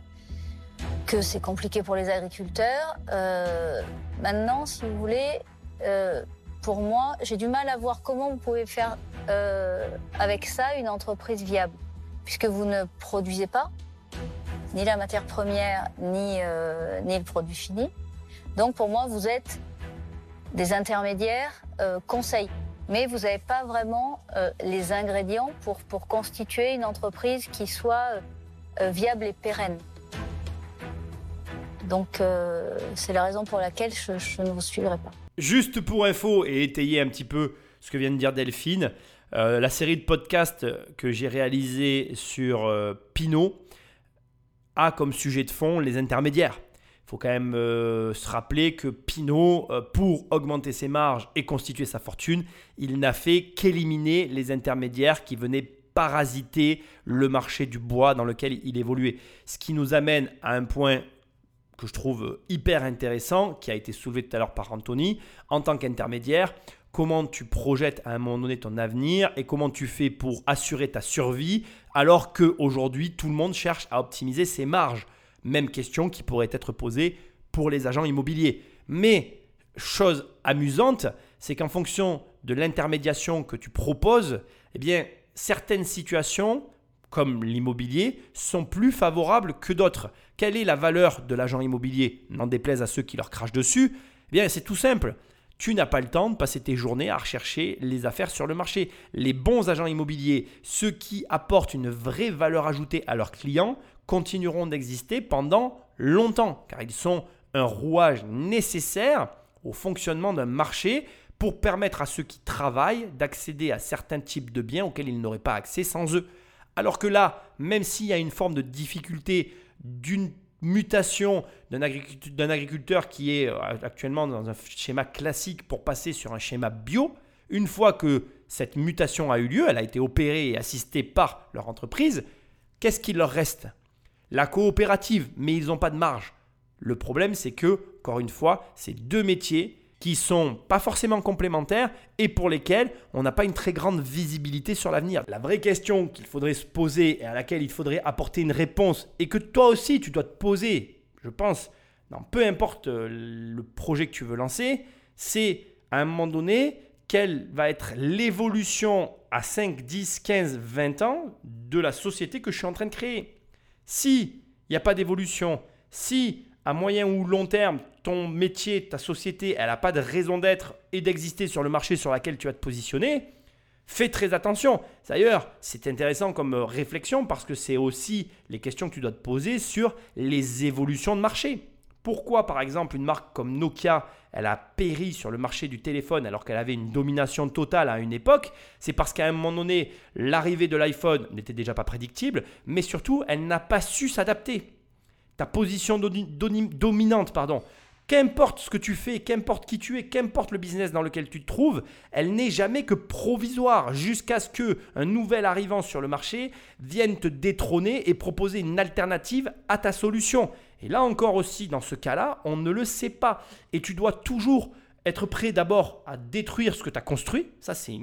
que c'est compliqué pour les agriculteurs. Euh, maintenant, si vous voulez, euh, pour moi, j'ai du mal à voir comment vous pouvez faire euh, avec ça une entreprise viable, puisque vous ne produisez pas ni la matière première, ni, ni le produit fini. Donc pour moi, vous êtes des intermédiaires conseils. Mais vous n'avez pas vraiment les ingrédients pour, pour constituer une entreprise qui soit viable et pérenne. Donc euh, c'est la raison pour laquelle je, ne vous suivrai pas. Juste pour info et étayer un petit peu ce que vient de dire Delphine, euh, la série de podcasts que j'ai réalisé sur euh, Pinot a comme sujet de fond les intermédiaires. Il faut quand même se rappeler que Pinot, pour augmenter ses marges et constituer sa fortune, il n'a fait qu'éliminer les intermédiaires qui venaient parasiter le marché du bois dans lequel il évoluait. Ce qui nous amène à un point que je trouve hyper intéressant, qui a été soulevé tout à l'heure par Anthony, en tant qu'intermédiaire, comment tu projettes à un moment donné ton avenir et comment tu fais pour assurer ta survie alors qu'aujourd'hui tout le monde cherche à optimiser ses marges. Même question qui pourrait être posée pour les agents immobiliers. Mais chose amusante, c'est qu'en fonction de l'intermédiation que tu proposes, eh bien certaines situations comme l'immobilier, sont plus favorables que d'autres. Quelle est la valeur de l'agent immobilier? N'en déplaise à ceux qui leur crachent dessus. Eh bien, c'est tout simple. Tu n'as pas le temps de passer tes journées à rechercher les affaires sur le marché. Les bons agents immobiliers, ceux qui apportent une vraie valeur ajoutée à leurs clients, continueront d'exister pendant longtemps, car ils sont un rouage nécessaire au fonctionnement d'un marché pour permettre à ceux qui travaillent d'accéder à certains types de biens auxquels ils n'auraient pas accès sans eux. Alors que là, même s'il y a une forme de difficulté d'une mutation d'un agriculteur, qui est euh, actuellement dans un schéma classique pour passer sur un schéma bio, une fois que cette mutation a eu lieu, elle a été opérée et assistée par leur entreprise, qu'est-ce qu'il leur reste? La coopérative, mais ils n'ont pas de marge. Le problème, c'est que, encore une fois, c'est deux métiers qui sont pas forcément complémentaires et pour lesquels on n'a pas une très grande visibilité sur l'avenir. La vraie question qu'il faudrait se poser et à laquelle il faudrait apporter une réponse et que toi aussi tu dois te poser, je pense, dans peu importe euh, le projet que tu veux lancer, c'est à un moment donné quelle va être l'évolution à 5, 10, 15, 20 ans de la société que je suis en train de créer. Si il n'y a pas d'évolution, si à moyen ou long terme, ton métier, ta société, elle n'a pas de raison d'être et d'exister sur le marché sur lequel tu vas te positionner, fais très attention. D'ailleurs, c'est intéressant comme euh, réflexion parce que c'est aussi les questions que tu dois te poser sur les évolutions de marché. Pourquoi, par exemple, une marque comme Nokia, elle a péri sur le marché du téléphone alors qu'elle avait une domination totale à une époque? C'est parce qu'à un moment donné, l'arrivée de l'iPhone n'était déjà pas prédictible, mais surtout, elle n'a pas su s'adapter ta position dominante pardon, Qu'importe ce que tu fais, qu'importe qui tu es, qu'importe le business dans lequel tu te trouves, elle n'est jamais que provisoire jusqu'à ce que un nouvel arrivant sur le marché vienne te détrôner et proposer une alternative à ta solution. Et là encore aussi, dans ce cas-là, on ne le sait pas. Et tu dois toujours être prêt d'abord à détruire ce que tu as construit. Ça, c'est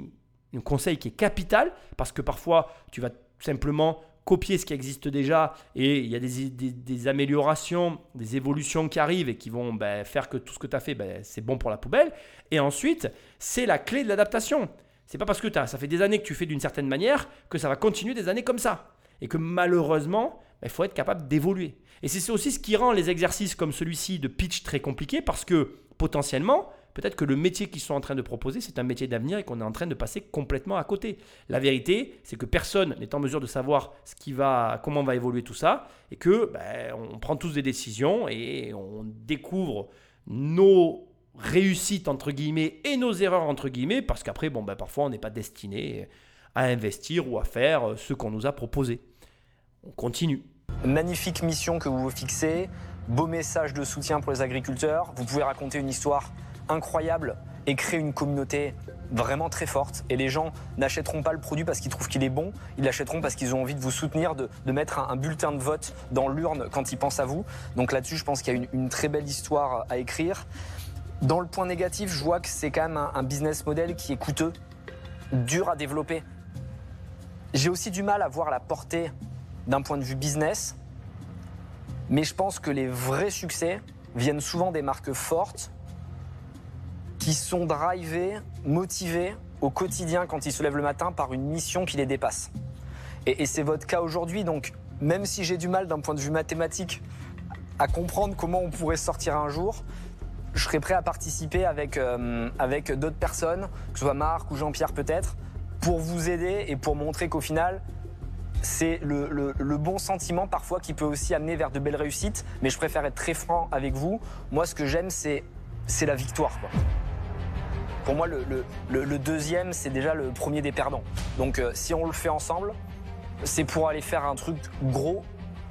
un conseil qui est capital parce que parfois, tu vas simplement copier ce qui existe déjà et il y a des, améliorations, des évolutions qui arrivent et qui vont ben, faire que tout ce que tu as fait, ben, c'est bon pour la poubelle. Et ensuite, c'est la clé de l'adaptation. C'est pas parce que as, ça fait des années que tu fais d'une certaine manière que ça va continuer des années comme ça. Et que malheureusement, ben, il faut être capable d'évoluer. Et c'est aussi ce qui rend les exercices comme celui-ci de pitch très compliqués parce que potentiellement, peut-être que le métier qu'ils sont en train de proposer, c'est un métier d'avenir et qu'on est en train de passer complètement à côté. La vérité, c'est que personne n'est en mesure de savoir comment va évoluer tout ça, et que ben, on prend tous des décisions et on découvre nos réussites entre guillemets et nos erreurs entre guillemets, parce qu'après, bon, ben, parfois, on n'est pas destiné à investir ou à faire ce qu'on nous a proposé. On continue. Magnifique mission que vous vous fixez, beau message de soutien pour les agriculteurs. Vous pouvez raconter une histoire incroyable et créer une communauté vraiment très forte. Et les gens n'achèteront pas le produit parce qu'ils trouvent qu'il est bon, ils l'achèteront parce qu'ils ont envie de vous soutenir, de, mettre un, bulletin de vote dans l'urne quand ils pensent à vous. Donc là-dessus, je pense qu'il y a une, une, très belle histoire à écrire. Dans le point négatif, je vois que c'est quand même un, un business model qui est coûteux, dur à développer. J'ai aussi du mal à voir la portée d'un point de vue business, mais je pense que les vrais succès viennent souvent des marques fortes qui sont drivés, motivés au quotidien quand ils se lèvent le matin par une mission qui les dépasse. Et, c'est votre cas aujourd'hui, donc même si j'ai du mal d'un point de vue mathématique à comprendre comment on pourrait sortir un jour, je serais prêt à participer avec, euh, avec d'autres personnes, que ce soit Marc ou Jean-Pierre peut-être, pour vous aider et pour montrer qu'au final, c'est le, le, bon sentiment parfois qui peut aussi amener vers de belles réussites. Mais je préfère être très franc avec vous. Moi, ce que j'aime, c'est la victoire. Pour moi, le, deuxième, c'est déjà le premier des perdants. Donc euh, si on le fait ensemble, c'est pour aller faire un truc gros,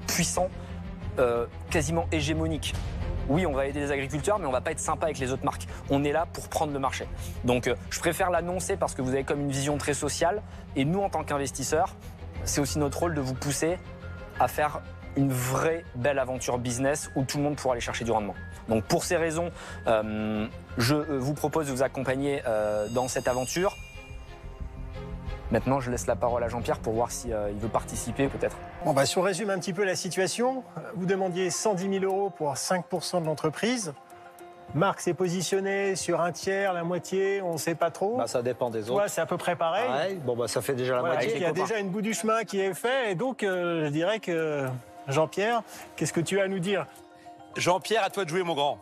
puissant, euh, quasiment hégémonique. Oui, on va aider les agriculteurs, mais on va pas être sympa avec les autres marques. On est là pour prendre le marché. Donc euh, je préfère l'annoncer parce que vous avez comme une vision très sociale. Et nous, en tant qu'investisseurs, c'est aussi notre rôle de vous pousser à faire une vraie belle aventure business où tout le monde pourra aller chercher du rendement. Donc pour ces raisons, euh, je euh, vous propose de vous accompagner euh, dans cette aventure. Maintenant, je laisse la parole à Jean-Pierre pour voir s'il veut participer peut-être. Bon, bah, si on résume un petit peu la situation, vous demandiez 110 000 euros pour 5% de l'entreprise. Marc s'est positionné sur un tiers, la moitié, on ne sait pas trop. Bah, ça dépend des autres. c'est à peu près pareil. Bon, bah, ça fait déjà la moitié. Il y a déjà une bout du chemin qui est fait, et donc je dirais que Jean-Pierre, qu'est-ce que tu as à nous dire? Jean-Pierre, à toi de jouer, mon grand.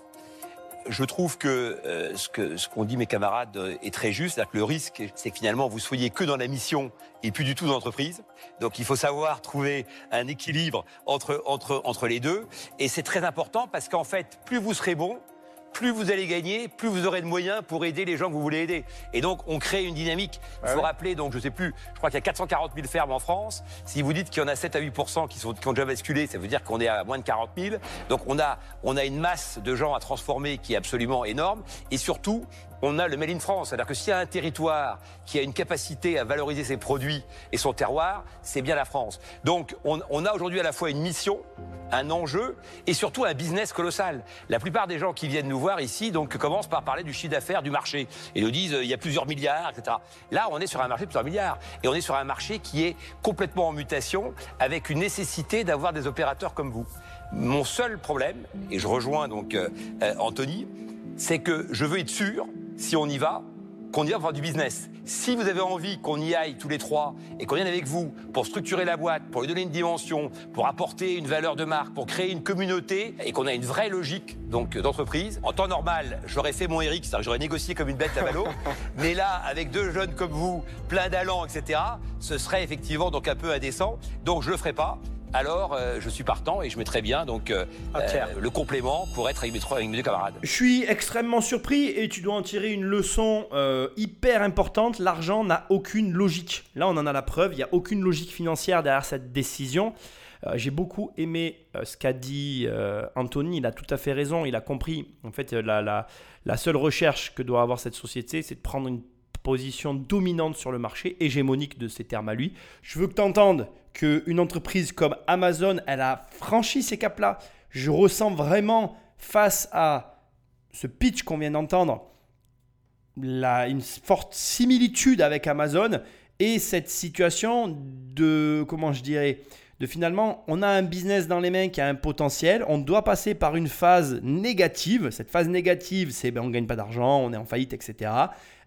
Je trouve que euh, ce qu'ont dit mes camarades euh, est très juste. Que le risque, c'est que finalement, vous soyez que dans la mission et plus du tout dans l'entreprise. Donc, il faut savoir trouver un équilibre entre, entre, entre les deux. Et c'est très important parce qu'en fait, plus vous serez bon, plus vous allez gagner, plus vous aurez de moyens pour aider les gens que vous voulez aider. Et donc, on crée une dynamique. Il faut rappeler, donc, je sais plus, je crois qu'il y a 440 000 fermes en France. Si vous dites qu'il y en a 7 à 8 qui, sont, qui ont déjà basculé, ça veut dire qu'on est à moins de 40 000. Donc, on a, on a une masse de gens à transformer qui est absolument énorme. Et surtout, on a le Made in France. C'est-à-dire que s'il y a un territoire qui a une capacité à valoriser ses produits et son terroir, c'est bien la France. Donc on, a aujourd'hui à la fois une mission, un enjeu et surtout un business colossal. La plupart des gens qui viennent nous voir ici donc commencent par parler du chiffre d'affaires du marché et nous disent euh, il y a plusieurs milliards, etc. Là, on est sur un marché de plusieurs milliards et on est sur un marché qui est complètement en mutation avec une nécessité d'avoir des opérateurs comme vous. Mon seul problème, et je rejoins donc euh, euh, Anthony, c'est que je veux être sûr si on y va, qu'on y va pour faire du business. Si vous avez envie qu'on y aille tous les trois et qu'on vienne avec vous pour structurer la boîte, pour lui donner une dimension, pour apporter une valeur de marque, pour créer une communauté et qu'on a une vraie logique donc d'entreprise, en temps normal, j'aurais fait mon Eric, j'aurais négocié comme une bête à ballot. mais là, avec deux jeunes comme vous, plein d'allants, etc., ce serait effectivement donc un peu indécent. Donc je le ferai pas. Alors euh, je suis partant et je mettrai bien donc euh, Ah, euh, le complément pour être avec mes, trois, avec mes deux camarades. Je suis extrêmement surpris et tu dois en tirer une leçon hyper importante. L'argent n'a aucune logique. Là, on en a la preuve. Il n'y a aucune logique financière derrière cette décision. J'ai beaucoup aimé ce qu'a dit Anthony. Il a tout à fait raison. Il a compris. En fait, la, la, la seule recherche que doit avoir cette société, c'est de prendre une position dominante sur le marché, hégémonique de ses termes à lui. Je veux que tu entendes qu'une entreprise comme Amazon, elle a franchi ces caps-là. Je ressens vraiment face à ce pitch qu'on vient d'entendre, une forte similitude avec Amazon et cette situation de, comment je dirais, de finalement, on a un business dans les mains qui a un potentiel, on doit passer par une phase négative. Cette phase négative, c'est ben, on ne gagne pas d'argent, on est en faillite, etc.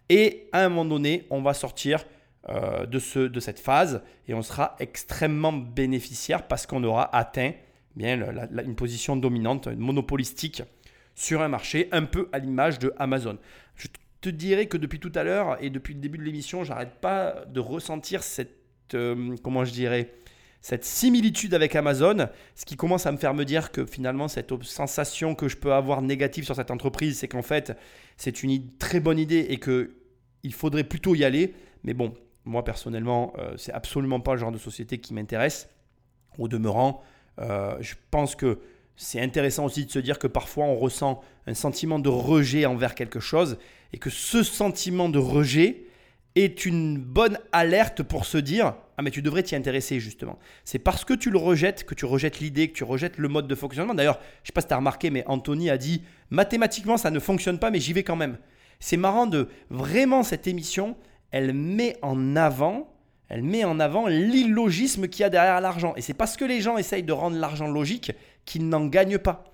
Et à un moment donné, on va sortir euh, de, ce, de cette phase et on sera extrêmement bénéficiaire parce qu'on aura atteint bien, une position dominante, monopolistique sur un marché, un peu à l'image de Amazon. Je te dirais que depuis tout à l'heure et depuis le début de l'émission, j'arrête pas de ressentir cette, euh, comment je dirais, cette similitude avec Amazon, ce qui commence à me faire me dire que finalement cette sensation que je peux avoir négative sur cette entreprise, c'est qu'en fait c'est une très bonne idée et que il faudrait plutôt y aller. Mais bon, moi personnellement, euh, c'est absolument pas le genre de société qui m'intéresse. Au demeurant, euh, je pense que c'est intéressant aussi de se dire que parfois on ressent un sentiment de rejet envers quelque chose et que ce sentiment de rejet est une bonne alerte pour se dire ah mais tu devrais t'y intéresser justement. C'est parce que tu le rejettes que tu rejettes l'idée, que tu rejettes le mode de fonctionnement. D'ailleurs, je sais pas si tu as remarqué mais Anthony a dit mathématiquement ça ne fonctionne pas mais j'y vais quand même. C'est marrant de vraiment cette émission, elle met en avant elle met en avant l'illogisme qu'il y a derrière l'argent. Et c'est parce que les gens essayent de rendre l'argent logique qu'ils n'en gagnent pas.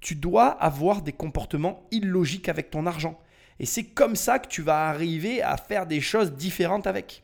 Tu dois avoir des comportements illogiques avec ton argent. Et c'est comme ça que tu vas arriver à faire des choses différentes avec.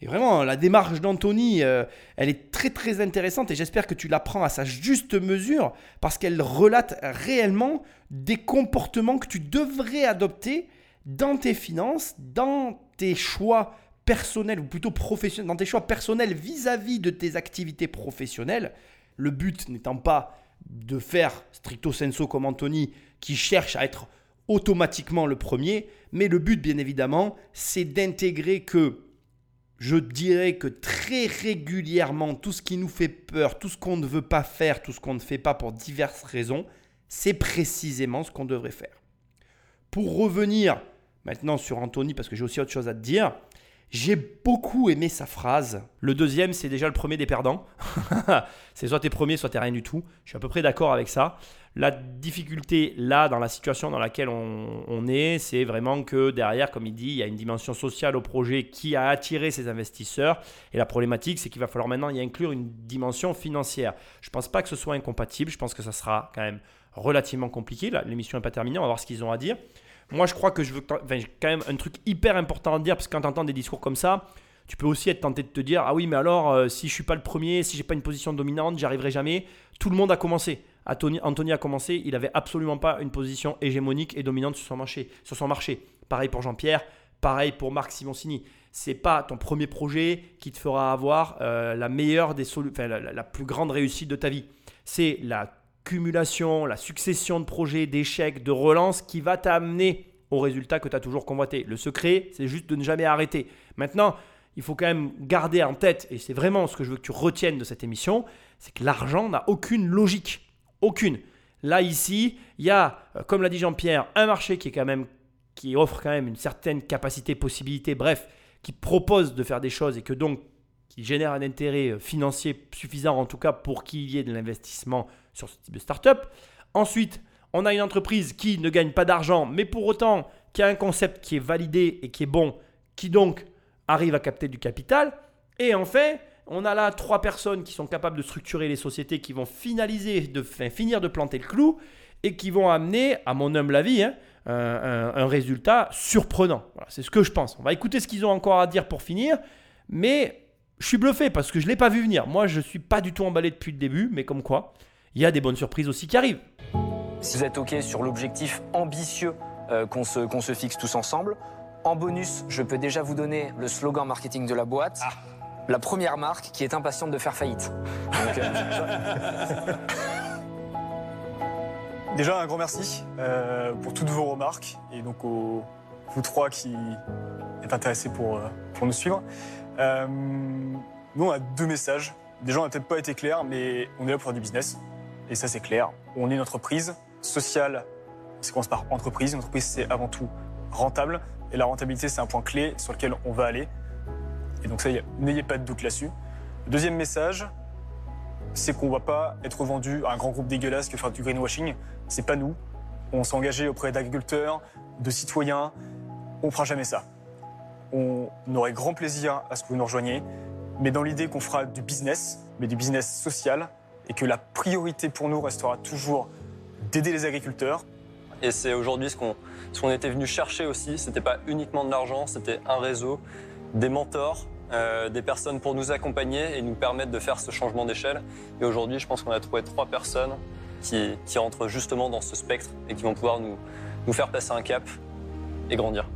Et vraiment, la démarche d'Anthony, euh, elle est très très intéressante et j'espère que tu la prends à sa juste mesure parce qu'elle relate réellement des comportements que tu devrais adopter dans tes finances, dans tes choix personnels ou plutôt professionnels, dans tes choix personnels vis-à-vis de tes activités professionnelles. Le but n'étant pas de faire stricto sensu comme Anthony qui cherche à être automatiquement le premier, mais le but bien évidemment, c'est d'intégrer que je dirais que très régulièrement, tout ce qui nous fait peur, tout ce qu'on ne veut pas faire, tout ce qu'on ne fait pas pour diverses raisons, c'est précisément ce qu'on devrait faire. Pour revenir maintenant sur Anthony, parce que j'ai aussi autre chose à te dire, j'ai beaucoup aimé sa phrase. Le deuxième, c'est déjà le premier des perdants. c'est soit t'es premier, soit t'es rien du tout. Je suis à peu près d'accord avec ça. La difficulté là, dans la situation dans laquelle on, est, c'est vraiment que derrière, comme il dit, il y a une dimension sociale au projet qui a attiré ces investisseurs. Et la problématique, c'est qu'il va falloir maintenant y inclure une dimension financière. Je ne pense pas que ce soit incompatible. Je pense que ça sera quand même relativement compliqué. L'émission n'est pas terminée. On va voir ce qu'ils ont à dire. Moi, je crois que je veux quand même un truc hyper important à dire parce que quand tu entends des discours comme ça, tu peux aussi être tenté de te dire ah oui mais alors euh, si je suis pas le premier, si j'ai pas une position dominante, j'y arriverai jamais. Tout le monde a commencé. Anthony, a commencé, il avait absolument pas une position hégémonique et dominante sur son marché. Sur son marché. Pareil pour Jean-Pierre, pareil pour Marc Simoncini. C'est pas ton premier projet qui te fera avoir euh, la meilleure des solu- enfin, la plus grande réussite de ta vie. C'est la cumulation, la succession de projets, d'échecs, de relances qui va t'amener au résultat que tu as toujours convoité. Le secret, c'est juste de ne jamais arrêter. Maintenant, il faut quand même garder en tête, et c'est vraiment ce que je veux que tu retiennes de cette émission, c'est que l'argent n'a aucune logique. Aucune. Là, ici, il y a, euh, comme l'a dit Jean-Pierre, un marché qui est quand même qui offre quand même une certaine capacité, possibilité, bref, qui propose de faire des choses et que donc qui génère un intérêt euh, financier suffisant en tout cas pour qu'il y ait de l'investissement sur ce type de start-up. Ensuite, on a une entreprise qui ne gagne pas d'argent, mais pour autant qui a un concept qui est validé et qui est bon, qui donc arrive à capter du capital. Et enfin, on a là trois personnes qui sont capables de structurer les sociétés, qui vont finaliser, de fin- finir de planter le clou et qui vont amener, à mon humble avis, hein, un, un- un résultat surprenant. Voilà, c'est ce que je pense. On va écouter ce qu'ils ont encore à dire pour finir, mais je suis bluffé parce que je ne l'ai pas vu venir. Moi, je ne suis pas du tout emballé depuis le début, mais comme quoi, il y a des bonnes surprises aussi qui arrivent. Si vous êtes OK sur l'objectif ambitieux euh, qu'on se, qu'on se fixe tous ensemble, en bonus, je peux déjà vous donner le slogan marketing de la boîte. la première marque qui est impatiente de faire faillite. Donc, euh, Déjà, un grand merci euh, pour toutes vos remarques et donc aux vous trois qui êtes intéressés pour, euh, pour nous suivre. Euh, nous, on a deux messages. Déjà, on n'a peut-être pas été clair, mais on est là pour faire du business. Et ça, c'est clair. On est une entreprise sociale. Ça commence par entreprise. Une entreprise, c'est avant tout rentable. Et la rentabilité, c'est un point clé sur lequel on va aller. Et donc, ça, n'ayez pas de doute là-dessus. Le deuxième message, c'est qu'on ne va pas être vendu à un grand groupe dégueulasse qui faire du greenwashing. C'est pas nous. On s'est engagé auprès d'agriculteurs, de citoyens. On fera jamais ça. On aurait grand plaisir à ce que vous nous rejoigniez, mais dans l'idée qu'on fera du business, mais du business social, et que la priorité pour nous restera toujours d'aider les agriculteurs. Et c'est aujourd'hui ce qu'on était venu chercher aussi. C'était pas uniquement de l'argent, c'était un réseau, des mentors, euh, des personnes pour nous accompagner et nous permettre de faire ce changement d'échelle. Et aujourd'hui, je pense qu'on a trouvé trois personnes qui, qui rentrent justement dans ce spectre et qui vont pouvoir nous faire passer un cap et grandir.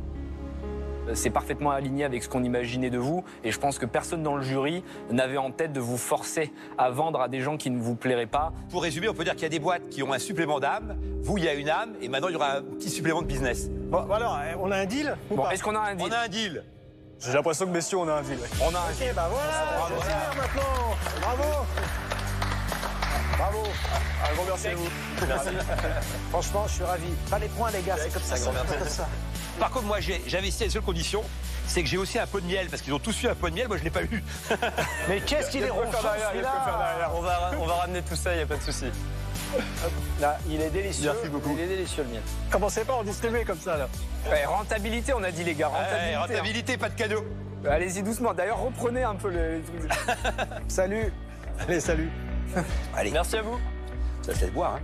C'est parfaitement aligné avec ce qu'on imaginait de vous. Et je pense que personne dans le jury n'avait en tête de vous forcer à vendre à des gens qui ne vous plairaient pas. Pour résumer, on peut dire qu'il y a des boîtes qui ont un supplément d'âme. Vous, il y a une âme, et maintenant il y aura un petit supplément de business. Bon, alors, euh, on a un deal ou Bon, pas est-ce qu'on a un On deal a un deal. J'ai l'impression que, messieurs, on a un deal. On a un Ok, bah voilà, clair maintenant. Bravo. Bravo. Un grand merci à vous. Franchement, je suis ravi. Pas les points, les gars, c'est comme ça. c'est comme ça. Par contre, moi, j'ai- j'avais ici à une seule condition, c'est que j'ai aussi un pot de miel, parce qu'ils ont tous eu un pot de miel, moi je l'ai pas eu. Mais qu'est-ce qu'il est ronchon, celui-là On va, on va ramener tout ça, il n'y a pas de souci. Là, il est délicieux. Merci beaucoup. Il est délicieux, le mien. Commencez pas à en distribuer comme ça, là. Ouais, rentabilité, on a dit les gars. Rentabilité. Ouais, rentabilité, pas de cadeau. hein. Allez-y doucement. D'ailleurs, reprenez un peu le. les trucs. Salut. Allez, salut. Allez, Merci à vous. ça se laisse boire. Hein.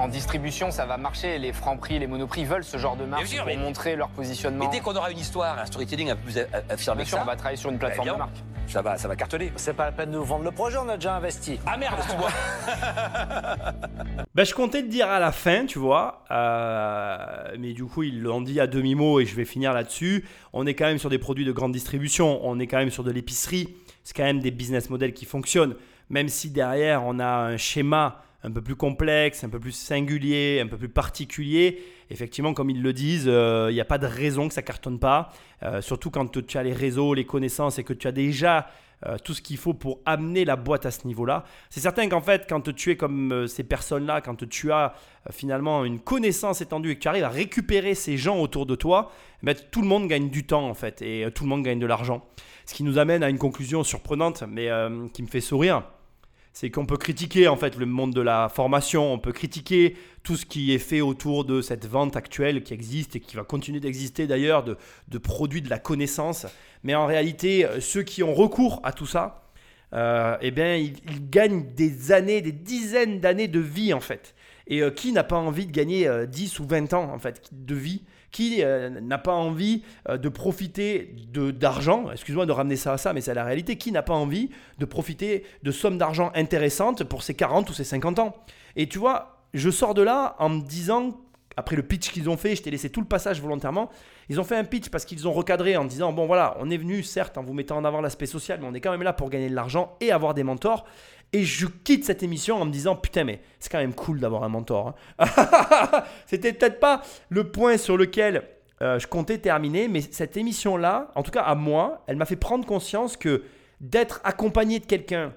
En distribution, ça va marcher. Les francs prix, les monoprix veulent ce genre de marque Bien sûr, pour mais- montrer leur Mais positionnement. dès qu'on aura une histoire, un storytelling un peu plus affirmé que ça, on va travailler sur une plateforme Bah, de marque. ça va, ça va cartonner. C'est pas la peine de nous vendre le projet, on a déjà investi. Ah merde. Ben, je comptais te dire à la fin, tu vois, euh, mais du coup, ils l'ont dit à demi-mot et je vais finir là-dessus. On est quand même sur des produits de grande distribution, on est quand même sur de l'épicerie, c'est quand même des business models qui fonctionnent, même si derrière, on a un schéma un peu plus complexe, un peu plus singulier, un peu plus particulier. Effectivement, comme ils le disent, euh, il n'y a pas de raison que ça cartonne pas, Euh, surtout quand tu as les réseaux, les connaissances et que tu as déjà euh, tout ce qu'il faut pour amener la boîte à ce niveau-là. C'est certain qu'en fait, quand tu es comme ces personnes-là, quand tu as finalement une connaissance étendue et que tu arrives à récupérer ces gens autour de toi, eh ben, tout le monde gagne du temps en fait et tout le monde gagne de l'argent. Ce qui nous amène à une conclusion surprenante, mais qui me fait sourire. C'est qu'on peut critiquer en fait le monde de la formation, on peut critiquer tout ce qui est fait autour de cette vente actuelle qui existe et qui va continuer d'exister d'ailleurs de, de produits de la connaissance. Mais en réalité, euh, ceux qui ont recours à tout ça, euh, eh bien, ils, gagnent des années, des dizaines d'années de vie en fait. Et euh, qui n'a pas envie de gagner euh, 10 ou 20 ans en fait de vie Qui euh, n'a pas envie euh, de profiter de- d'argent Excuse-moi de ramener ça à ça, mais c'est la réalité. Qui n'a pas envie de profiter de sommes d'argent intéressantes pour ses 40 ou ses 50 ans Et tu vois, je sors de là en me disant, après le pitch qu'ils ont fait, je t'ai laissé tout le passage volontairement, ils ont fait un pitch parce qu'ils ont recadré en disant bon voilà, on est venu certes en vous mettant en avant l'aspect social, mais on est quand même là pour gagner de l'argent et avoir des mentors. Et je quitte cette émission en me disant putain mais c'est quand même cool d'avoir un mentor. hein. C'était peut-être pas le point sur lequel euh, je comptais terminer, mais cette émission là, en tout cas à moi, elle m'a fait prendre conscience que d'être accompagné de quelqu'un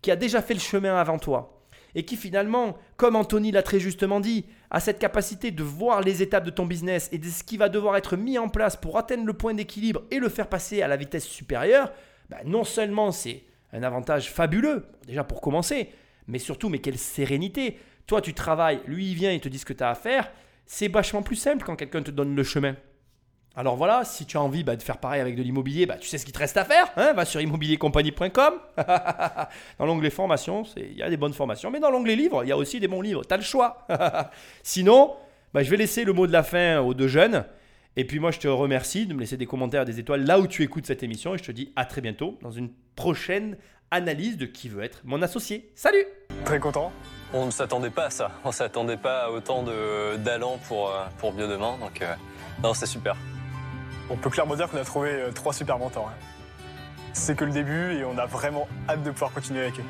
qui a déjà fait le chemin avant toi et qui finalement, comme Anthony l'a très justement dit, a cette capacité de voir les étapes de ton business et de ce qui va devoir être mis en place pour atteindre le point d'équilibre et le faire passer à la vitesse supérieure, bah, non seulement c'est un avantage fabuleux, déjà pour commencer, mais surtout, mais quelle sérénité. Toi, tu travailles, lui, il vient, il te dit ce que tu as à faire. C'est vachement plus simple quand quelqu'un te donne le chemin. Alors voilà, si tu as envie bah, de faire pareil avec de l'immobilier, bah, tu sais ce qu'il te reste à faire. Hein va sur immobiliercompagnie.com. dans l'onglet formation, il y a des bonnes formations. Mais dans l'onglet livres, il y a aussi des bons livres. Tu as le choix. Sinon, bah, je vais laisser le mot de la fin aux deux jeunes. Et puis moi, je te remercie de me laisser des commentaires, des étoiles là où tu écoutes cette émission. Et je te dis à très bientôt dans une prochaine analyse de qui veut être mon associé. Salut Très content. On ne s'attendait pas à ça. On ne s'attendait pas à autant de- d'allant pour, euh, pour Bio Demain. Donc, euh, non, c'est super. On peut clairement dire qu'on a trouvé euh, trois super mentors. hein. c'est que le début et on a vraiment hâte de pouvoir continuer avec eux.